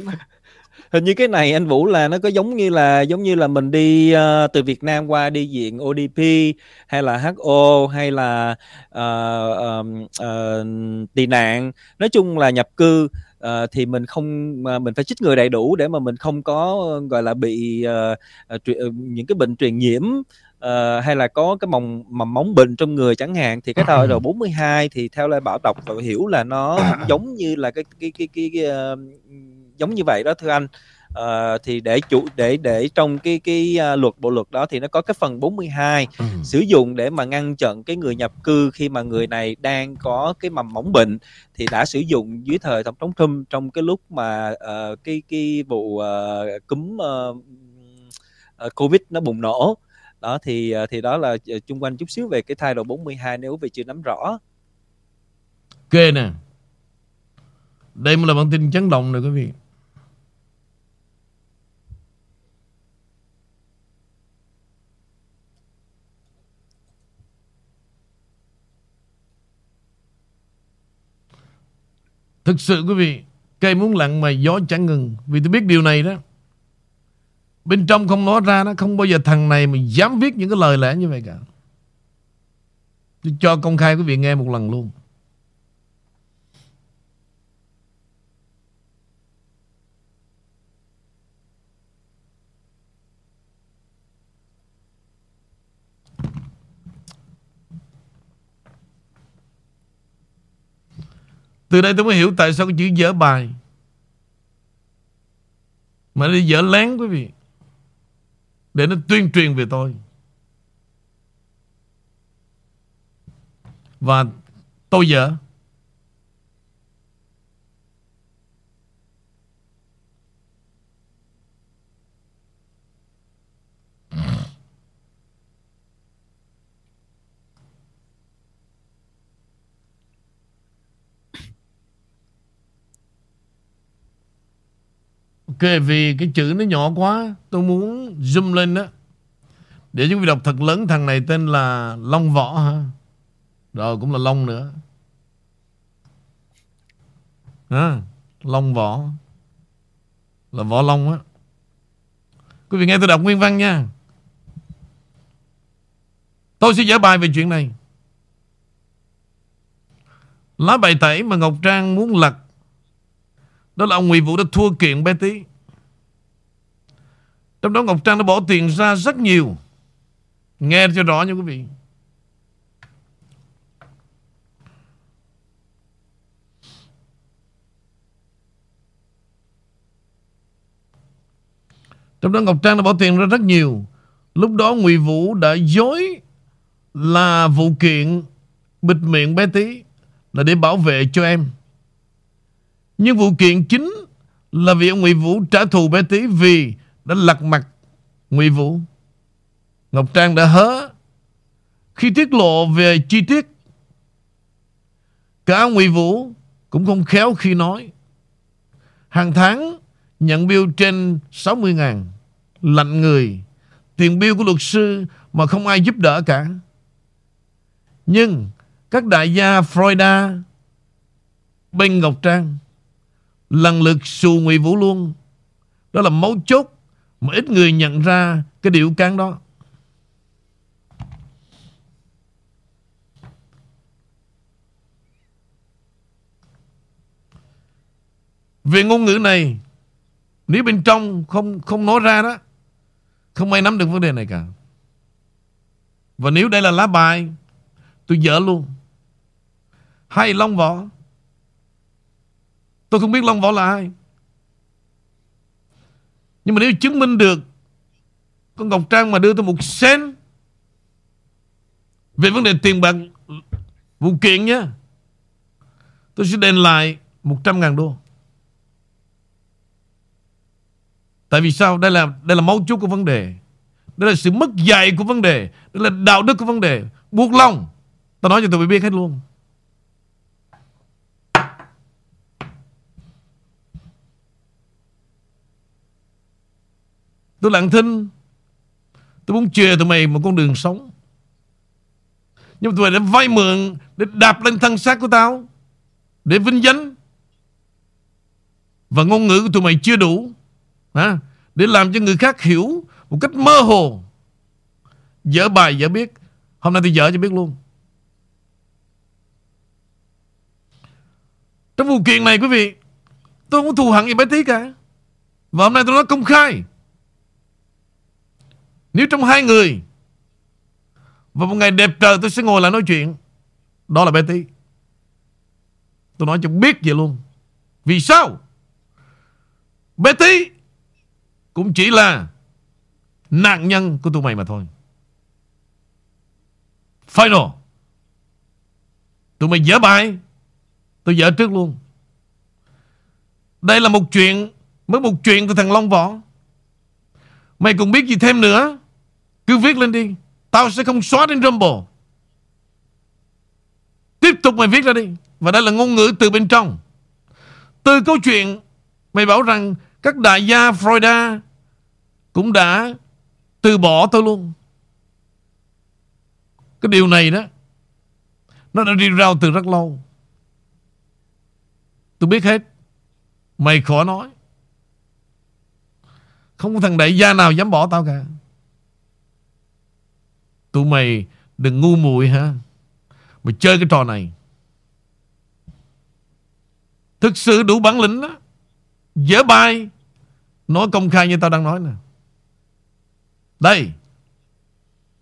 hình như cái này anh Vũ là nó có giống như là giống như là mình đi uh, từ Việt Nam qua đi diện ODP hay là HO hay là uh, uh, uh, tị nạn. Nói chung là nhập cư uh, thì mình không uh, mình phải chích người đầy đủ để mà mình không có gọi là bị uh, uh, uh, những cái bệnh truyền nhiễm uh, hay là có cái mầm mầm móng bệnh trong người chẳng hạn. Thì cái thời rồi 42 thì theo lại bảo đọc và hiểu là nó giống như là cái cái cái cái, cái uh, giống như vậy đó thưa anh uh, thì để chủ để để trong cái cái uh, luật bộ luật đó thì nó có cái phần 42 ừ. sử dụng để mà ngăn chặn cái người nhập cư khi mà người này đang có cái mầm móng bệnh thì đã sử dụng dưới thời tổng thống Trump trong cái lúc mà uh, cái cái vụ uh, cúm uh, uh, Covid nó bùng nổ đó thì thì đó là chung quanh chút xíu về cái thay đổi 42 nếu vì chưa nắm rõ. Ok nè. Đây là bản tin chấn động này quý vị. Thực sự, quý vị, Cây muốn lặng mà gió chẳng ngừng. Vì tôi biết điều này đó. Bên trong không nói ra nó Không bao giờ thằng này mà dám viết những cái lời lẽ như vậy cả. Tôi cho công khai quý vị nghe một lần luôn. Từ đây tôi mới hiểu tại sao cái chữ dở bài. Mà đi dở lén quý vị. Để nó tuyên truyền về tôi. Và tôi dở. Ok vì cái chữ nó nhỏ quá Tôi muốn zoom lên đó Để chúng vị đọc thật lớn Thằng này tên là Long Võ ha Rồi cũng là Long nữa. À, Long Võ. Là Võ Long á. Quý vị nghe tôi đọc nguyên văn nha. Tôi sẽ giải bài về chuyện này. Lá bài tẩy mà Ngọc Trang muốn lật đó là ông Nguyễn Vũ đã thua kiện bé tí Trong đó Ngọc Trang đã bỏ tiền ra rất nhiều. Nghe cho rõ nha quý vị. Trong đó Ngọc Trang đã bỏ tiền ra rất nhiều. Lúc đó Ngụy Vũ đã dối Là vụ kiện Bịt miệng bé tí Là để bảo vệ cho em nhưng vụ kiện chính là vì ông Ngụy Vũ trả thù bé tí vì đã lật mặt Ngụy Vũ. Ngọc Trang đã hớ khi tiết lộ về chi tiết. Cả Ngụy Vũ cũng không khéo khi nói. Hàng tháng nhận bill trên 60 ngàn. Lạnh người. Tiền bill của luật sư mà không ai giúp đỡ cả. Nhưng các đại gia Florida, bên Ngọc Trang lần lượt xù Ngụy Vũ luôn. Đó là mấu chốt mà ít người nhận ra cái điều cán đó. Về ngôn ngữ này, Nếu bên trong không không nói ra đó, Không ai nắm được vấn đề này cả Và nếu đây là lá bài, Tôi dở luôn Hay long võ Tôi không biết Long Võ là ai. Nhưng mà nếu chứng minh được, Con Ngọc Trang mà đưa tôi một sen Về vấn đề tiền bạc Vụ kiện nhé Tôi sẽ đền lại 100 ngàn đô. Tại vì sao? Đây là đây là máu chốt của vấn đề. Đây là sự mất dạy của vấn đề. Đây là đạo đức của vấn đề. Buộc lòng. Tao nói cho tụi biết hết luôn. Tôi lặng thinh. Tôi muốn chừa tụi mày một con đường sống. Nhưng mà tụi mày đã vay mượn Để đạp lên thân xác của tao, Để vinh danh. Và ngôn ngữ của tụi mày chưa đủ, hả? Để làm cho người khác hiểu Một cách mơ hồ. Dở bài, dở biết. Hôm nay tôi dở cho biết luôn. Trong vụ kiện này, quý vị, Tôi không thù hận gì bé tí cả. Và hôm nay tôi nói công khai nếu trong hai người Và một ngày đẹp trời tôi sẽ ngồi lại nói chuyện, Đó là Betty Tôi nói cho biết vậy luôn. Vì sao? Betty Cũng chỉ là Nạn nhân của tụi mày mà thôi. Final. Tụi mày dở bài, Tôi dở trước luôn. Đây là một chuyện, Mới một chuyện của thằng Long Võ. Mày cũng biết gì thêm nữa. Cứ viết lên đi. Tao sẽ không xóa trên Rumble. Tiếp tục mày viết ra đi. Và đây là ngôn ngữ từ bên trong. Từ câu chuyện, Mày bảo rằng các đại gia Florida Cũng đã Từ bỏ tao luôn. Cái điều này đó, Nó đã đi rao từ rất lâu. Tôi biết hết. Mày khó nói. Không có thằng đại gia nào dám bỏ tao cả. Tụi mày đừng ngu muội hả, mày chơi cái trò này. Thực sự đủ bản lĩnh đó. Dở bài. Nói công khai như tao đang nói nè. Đây.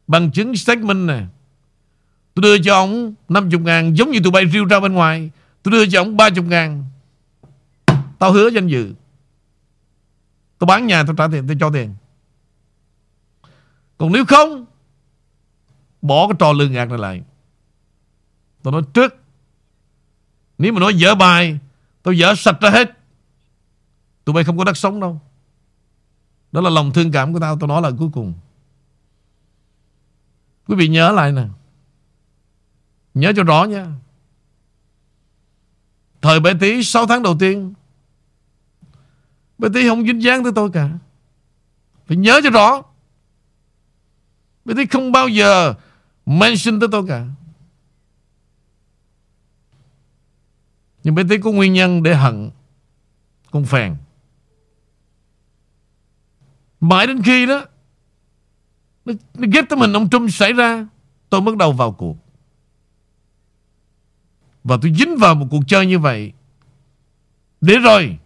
Bằng chứng statement nè. Tôi đưa cho ông 50 ngàn Giống như tụi bay riêu ra bên ngoài. Tôi đưa cho ông 30 ngàn. Tao hứa danh dự. Tôi bán nhà, tôi trả tiền, Tôi cho tiền. Còn nếu không, Bỏ cái trò lừa gạt này lại. Tôi nói trước, Nếu mà nói dở bài, Tôi dở sạch ra hết, Tụi bay không có đất sống đâu. Đó là lòng thương cảm của tao, Tôi nói là cuối cùng. Quý vị nhớ lại nè. Nhớ cho rõ nha. Thời bé tí 6 tháng đầu tiên Bé tí không dính dáng tới tôi cả. Phải nhớ cho rõ. Bé tí không bao giờ mention tới tôi cả. Nhưng bên tí có nguyên nhân để hận con phèn. Mãi đến khi đó nó, nó ghét tới mình. Ông Trump xảy ra tôi bắt đầu vào cuộc. Và tôi dính vào một cuộc chơi như vậy. Để rồi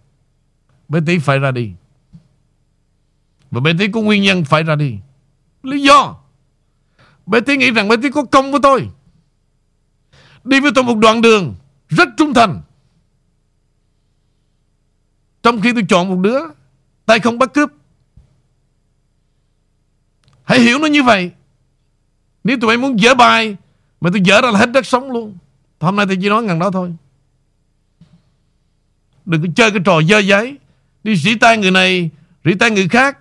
bé tí phải ra đi. Và bé tí có nguyên nhân phải ra đi. Lý do. Bé Tí nghĩ rằng bé Tí có công với tôi. Đi với tôi một đoạn đường Rất trung thành. Trong khi tôi chọn một đứa, Tay không bắt cướp. Hãy hiểu nó như vậy. Nếu tụi bay muốn dở bài, Mà tôi dở ra là hết đất sống luôn. Hôm nay tôi chỉ nói ngằng đó thôi. Đừng có chơi cái trò dơ giấy. Đi rỉ tay người này, Rỉ tay người khác,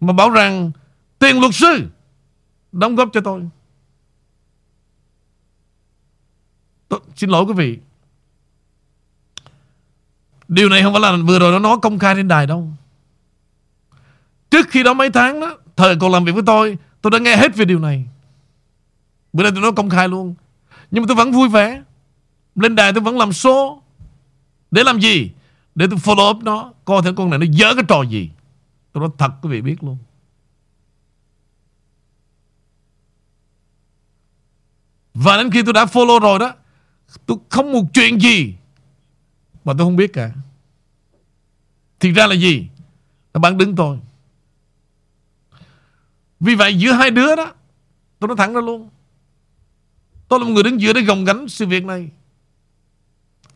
Mà bảo rằng Tiền luật sư Đóng góp cho tôi. tôi Xin lỗi quý vị. Điều này không phải là vừa rồi nó nói công khai trên đài đâu. Trước khi đó mấy tháng đó, Thời còn làm việc với tôi Tôi đã nghe hết về điều này. Bữa nay tôi nói công khai luôn. Nhưng mà tôi vẫn vui vẻ. Lên đài tôi vẫn làm số Để làm gì? Để tôi follow up nó. Coi thử con này nó dở cái trò gì? Tôi nói thật quý vị biết luôn. Và đến khi tôi đã follow rồi đó, Tôi không một chuyện gì Mà tôi không biết cả. Thì ra là gì? Là bạn đứng tôi. Vì vậy giữa hai đứa đó, Tôi nói thẳng ra luôn. Tôi là một người đứng giữa để gồng gánh sự việc này.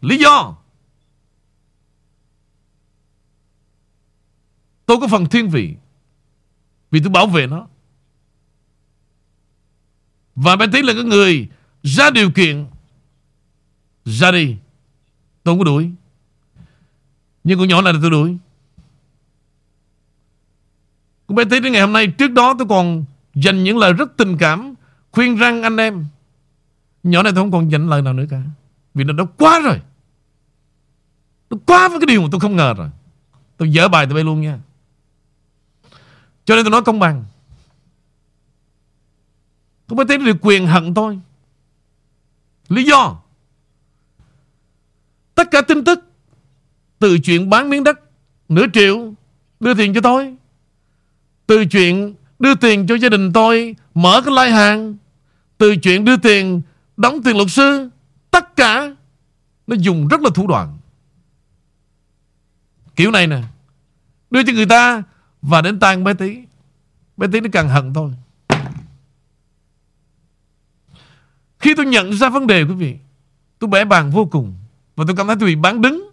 Lý do? Tôi có phần thiên vị, Vì tôi bảo vệ nó. Và bé tí là cái người Ra điều kiện, Ra đi. Tôi không có đuổi. Nhưng con nhỏ này là tôi đuổi. Con bé tí đến ngày hôm nay, Trước đó tôi còn dành những lời rất tình cảm, Khuyên răng anh em. Nhỏ này tôi không còn dành lời nào nữa cả, Vì nó đã quá rồi. Nó quá với cái điều mà tôi không ngờ rồi. Tôi dở bài tôi bay luôn nha. Cho nên tôi nói công bằng. Tôi mới thấy được quyền hận tôi. Lý do? Tất cả tin tức Từ chuyện bán miếng đất Nửa triệu Đưa tiền cho tôi, Từ chuyện đưa tiền cho gia đình tôi Mở cái lai hàng, Từ chuyện đưa tiền Đóng tiền luật sư, Tất cả Nó dùng rất là thủ đoạn. Kiểu này nè, Đưa cho người ta và đến tang bé tí Bé tí nó càng hận tôi Khi tôi nhận ra vấn đề, quý vị, Tôi bẻ bàn vô cùng Và tôi cảm thấy tôi bị bán đứng.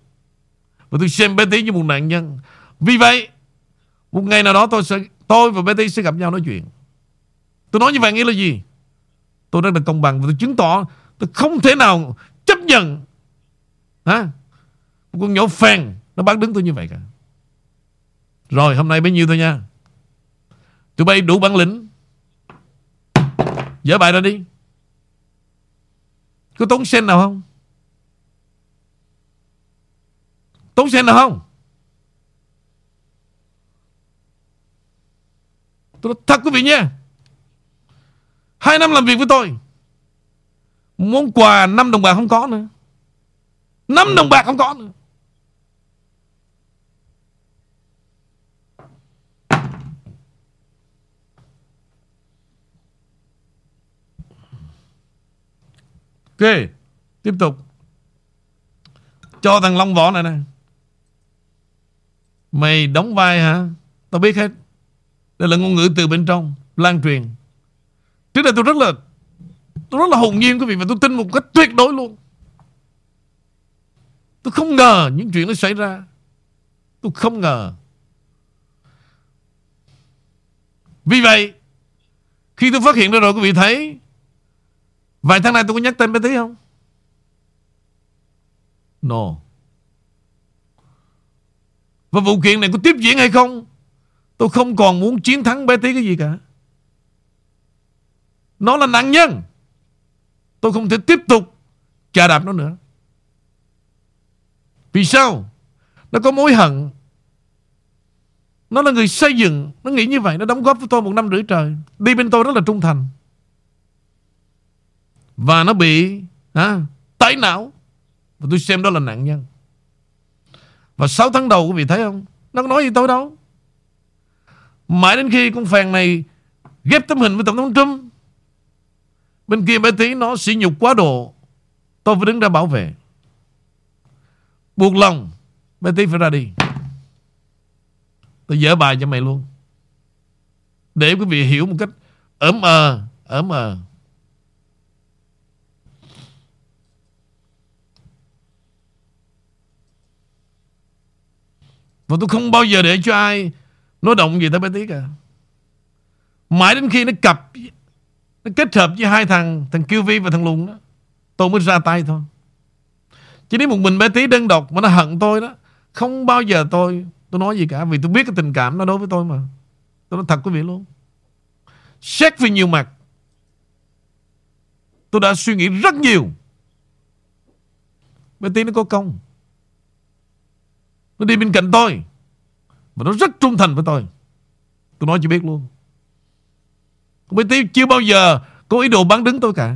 Và tôi xem bé tí như một nạn nhân. Vì vậy, Một ngày nào đó tôi sẽ, Tôi và bé tí sẽ gặp nhau nói chuyện. Tôi nói như vậy nghĩa là gì? Tôi rất là công bằng Và tôi chứng tỏ Tôi không thể nào chấp nhận, Hả? Một con nhỏ phèn Nó bán đứng tôi như vậy cả. Rồi, hôm nay bấy nhiêu thôi nha. Tụi bay đủ bản lĩnh. Dỡ bài ra đi. Có tốn sen nào không? Tốn sen nào không? Tôi nói thật quý vị nha. Hai năm làm việc với tôi. Món quà 5 đồng bạc không có nữa. 5 đồng bạc không có nữa. Ok, Tiếp tục. Cho thằng Long Võ này nè. Mày đóng vai hả? Tao biết hết. Đây là ngôn ngữ từ bên trong, Lan truyền. Trước đây tôi rất là, Tôi rất là hồn nhiên quý vị Và tôi tin một cách tuyệt đối luôn. Tôi không ngờ những chuyện nó xảy ra. Tôi không ngờ. Vì vậy, Khi tôi phát hiện ra rồi, quý vị thấy Vài tháng nay tôi có nhắc tên bé tí không? No. Và vụ kiện này có tiếp diễn hay không? Tôi không còn muốn chiến thắng bé tí cái gì cả. Nó là nạn nhân. Tôi không thể tiếp tục Chà đạp nó nữa. Vì sao? Nó có mối hận. Nó là người xây dựng. Nó nghĩ như vậy. Nó đóng góp với tôi một năm rưỡi trời. Đi bên tôi rất là trung thành. Và nó bị à, Tái não. Và tôi xem đó là nạn nhân. Và 6 tháng đầu quý vị thấy không? Nó có nói gì tôi đâu Mãi đến khi con phèn này Ghép tấm hình với Tổng thống Trump Bên kia bé tí nó sỉ nhục quá độ. Tôi phải đứng ra bảo vệ. Buộc lòng Bé tí phải ra đi. Tôi dỡ bài cho mày luôn. Để quý vị hiểu một cách ấm ờ Ấm ờ. Và tôi không bao giờ để cho ai Nói động gì tới bé tí cả à. Mãi đến khi nó cặp, Nó kết hợp với hai thằng Thằng QV và thằng Lùng đó, Tôi mới ra tay thôi. Chỉ nếu một mình bé tí đơn độc Mà nó hận tôi đó, Không bao giờ tôi Tôi nói gì cả, Vì tôi biết cái tình cảm nó đối với tôi mà. Tôi nói thật quý vị luôn. Xét vì nhiều mặt, Tôi đã suy nghĩ rất nhiều. Bé tí nó có công. Nó đi bên cạnh tôi. Và nó rất trung thành với tôi. Tôi nói cho biết luôn. Bé tí chưa bao giờ Có ý đồ bán đứng tôi cả.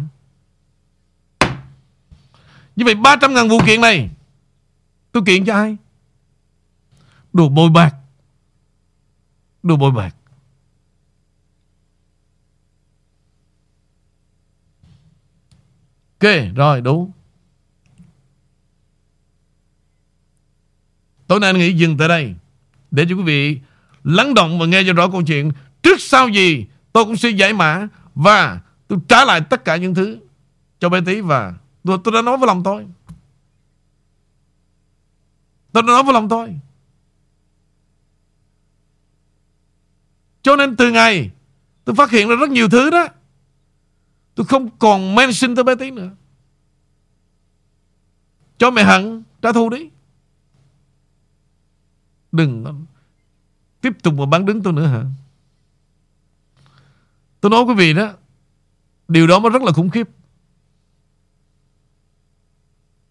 Như vậy 300 ngàn vụ kiện này, Tôi kiện cho ai? Đồ bồi bạc. Đồ bồi bạc. Ok, rồi, đủ. Tối nay anh nghĩ dừng tại đây Để cho quý vị lắng động và nghe cho rõ câu chuyện Trước sau gì tôi cũng sẽ giải mã Và tôi trả lại tất cả những thứ Cho bé tí và tôi, tôi đã nói với lòng tôi Tôi đã nói với lòng tôi Cho nên từ ngày tôi phát hiện ra rất nhiều thứ đó. Tôi không còn mention tới bé tí nữa. Cho mẹ hận trả thù đi. Đừng tiếp tục mà bán đứng tôi nữa hả? Tôi nói quý vị đó, điều đó nó rất là khủng khiếp.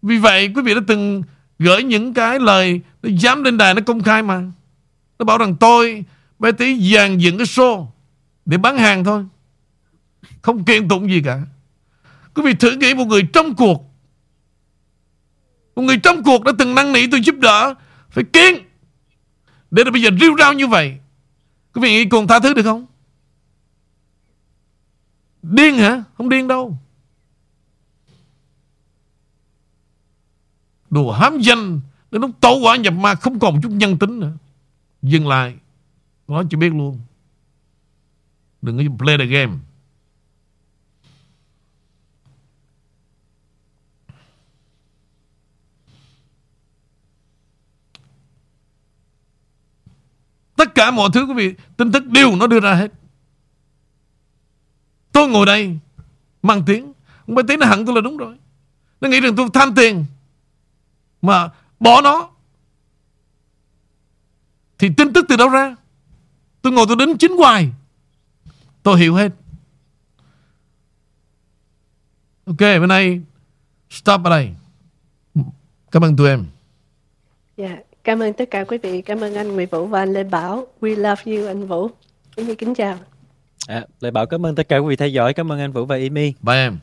Vì vậy quý vị đã từng gửi những cái lời nó dám lên đài nó công khai mà. Nó bảo rằng tôi bé tí dàn dựng cái show để bán hàng thôi. Không kiện tụng gì cả. Quý vị thử nghĩ một người trong cuộc một người trong cuộc đã từng năn nỉ tôi giúp đỡ Phải kiên để rồi bây giờ riêu rao như vậy, Quý vị nghĩ còn tha thứ được không? Điên hả? Không điên đâu. Đồ hám danh, Đến nó tổ quả nhập ma Không còn một chút nhân tính nữa. Dừng lại. Nói cho biết luôn. Đừng có play the game. Tất cả mọi thứ, quý vị, Tin tức đều nó đưa ra hết. Tôi ngồi đây, Mang tiếng. Không phải tiếng nó hận tôi là đúng rồi. Nó nghĩ rằng tôi tham tiền, Mà bỏ nó. Thì tin tức từ đâu ra? Tôi ngồi tôi đến chính hoài. Tôi hiểu hết. Ok bên này Stop ở đây. Cảm ơn tụi em. Dạ. yeah. Cảm ơn tất cả quý vị. Cảm ơn anh Nguyễn Vũ và anh Lê Bảo. We love you anh Vũ. Kính kính chào. À, Lê Bảo cảm ơn tất cả quý vị theo dõi. Cảm ơn anh Vũ và Amy. Bye em.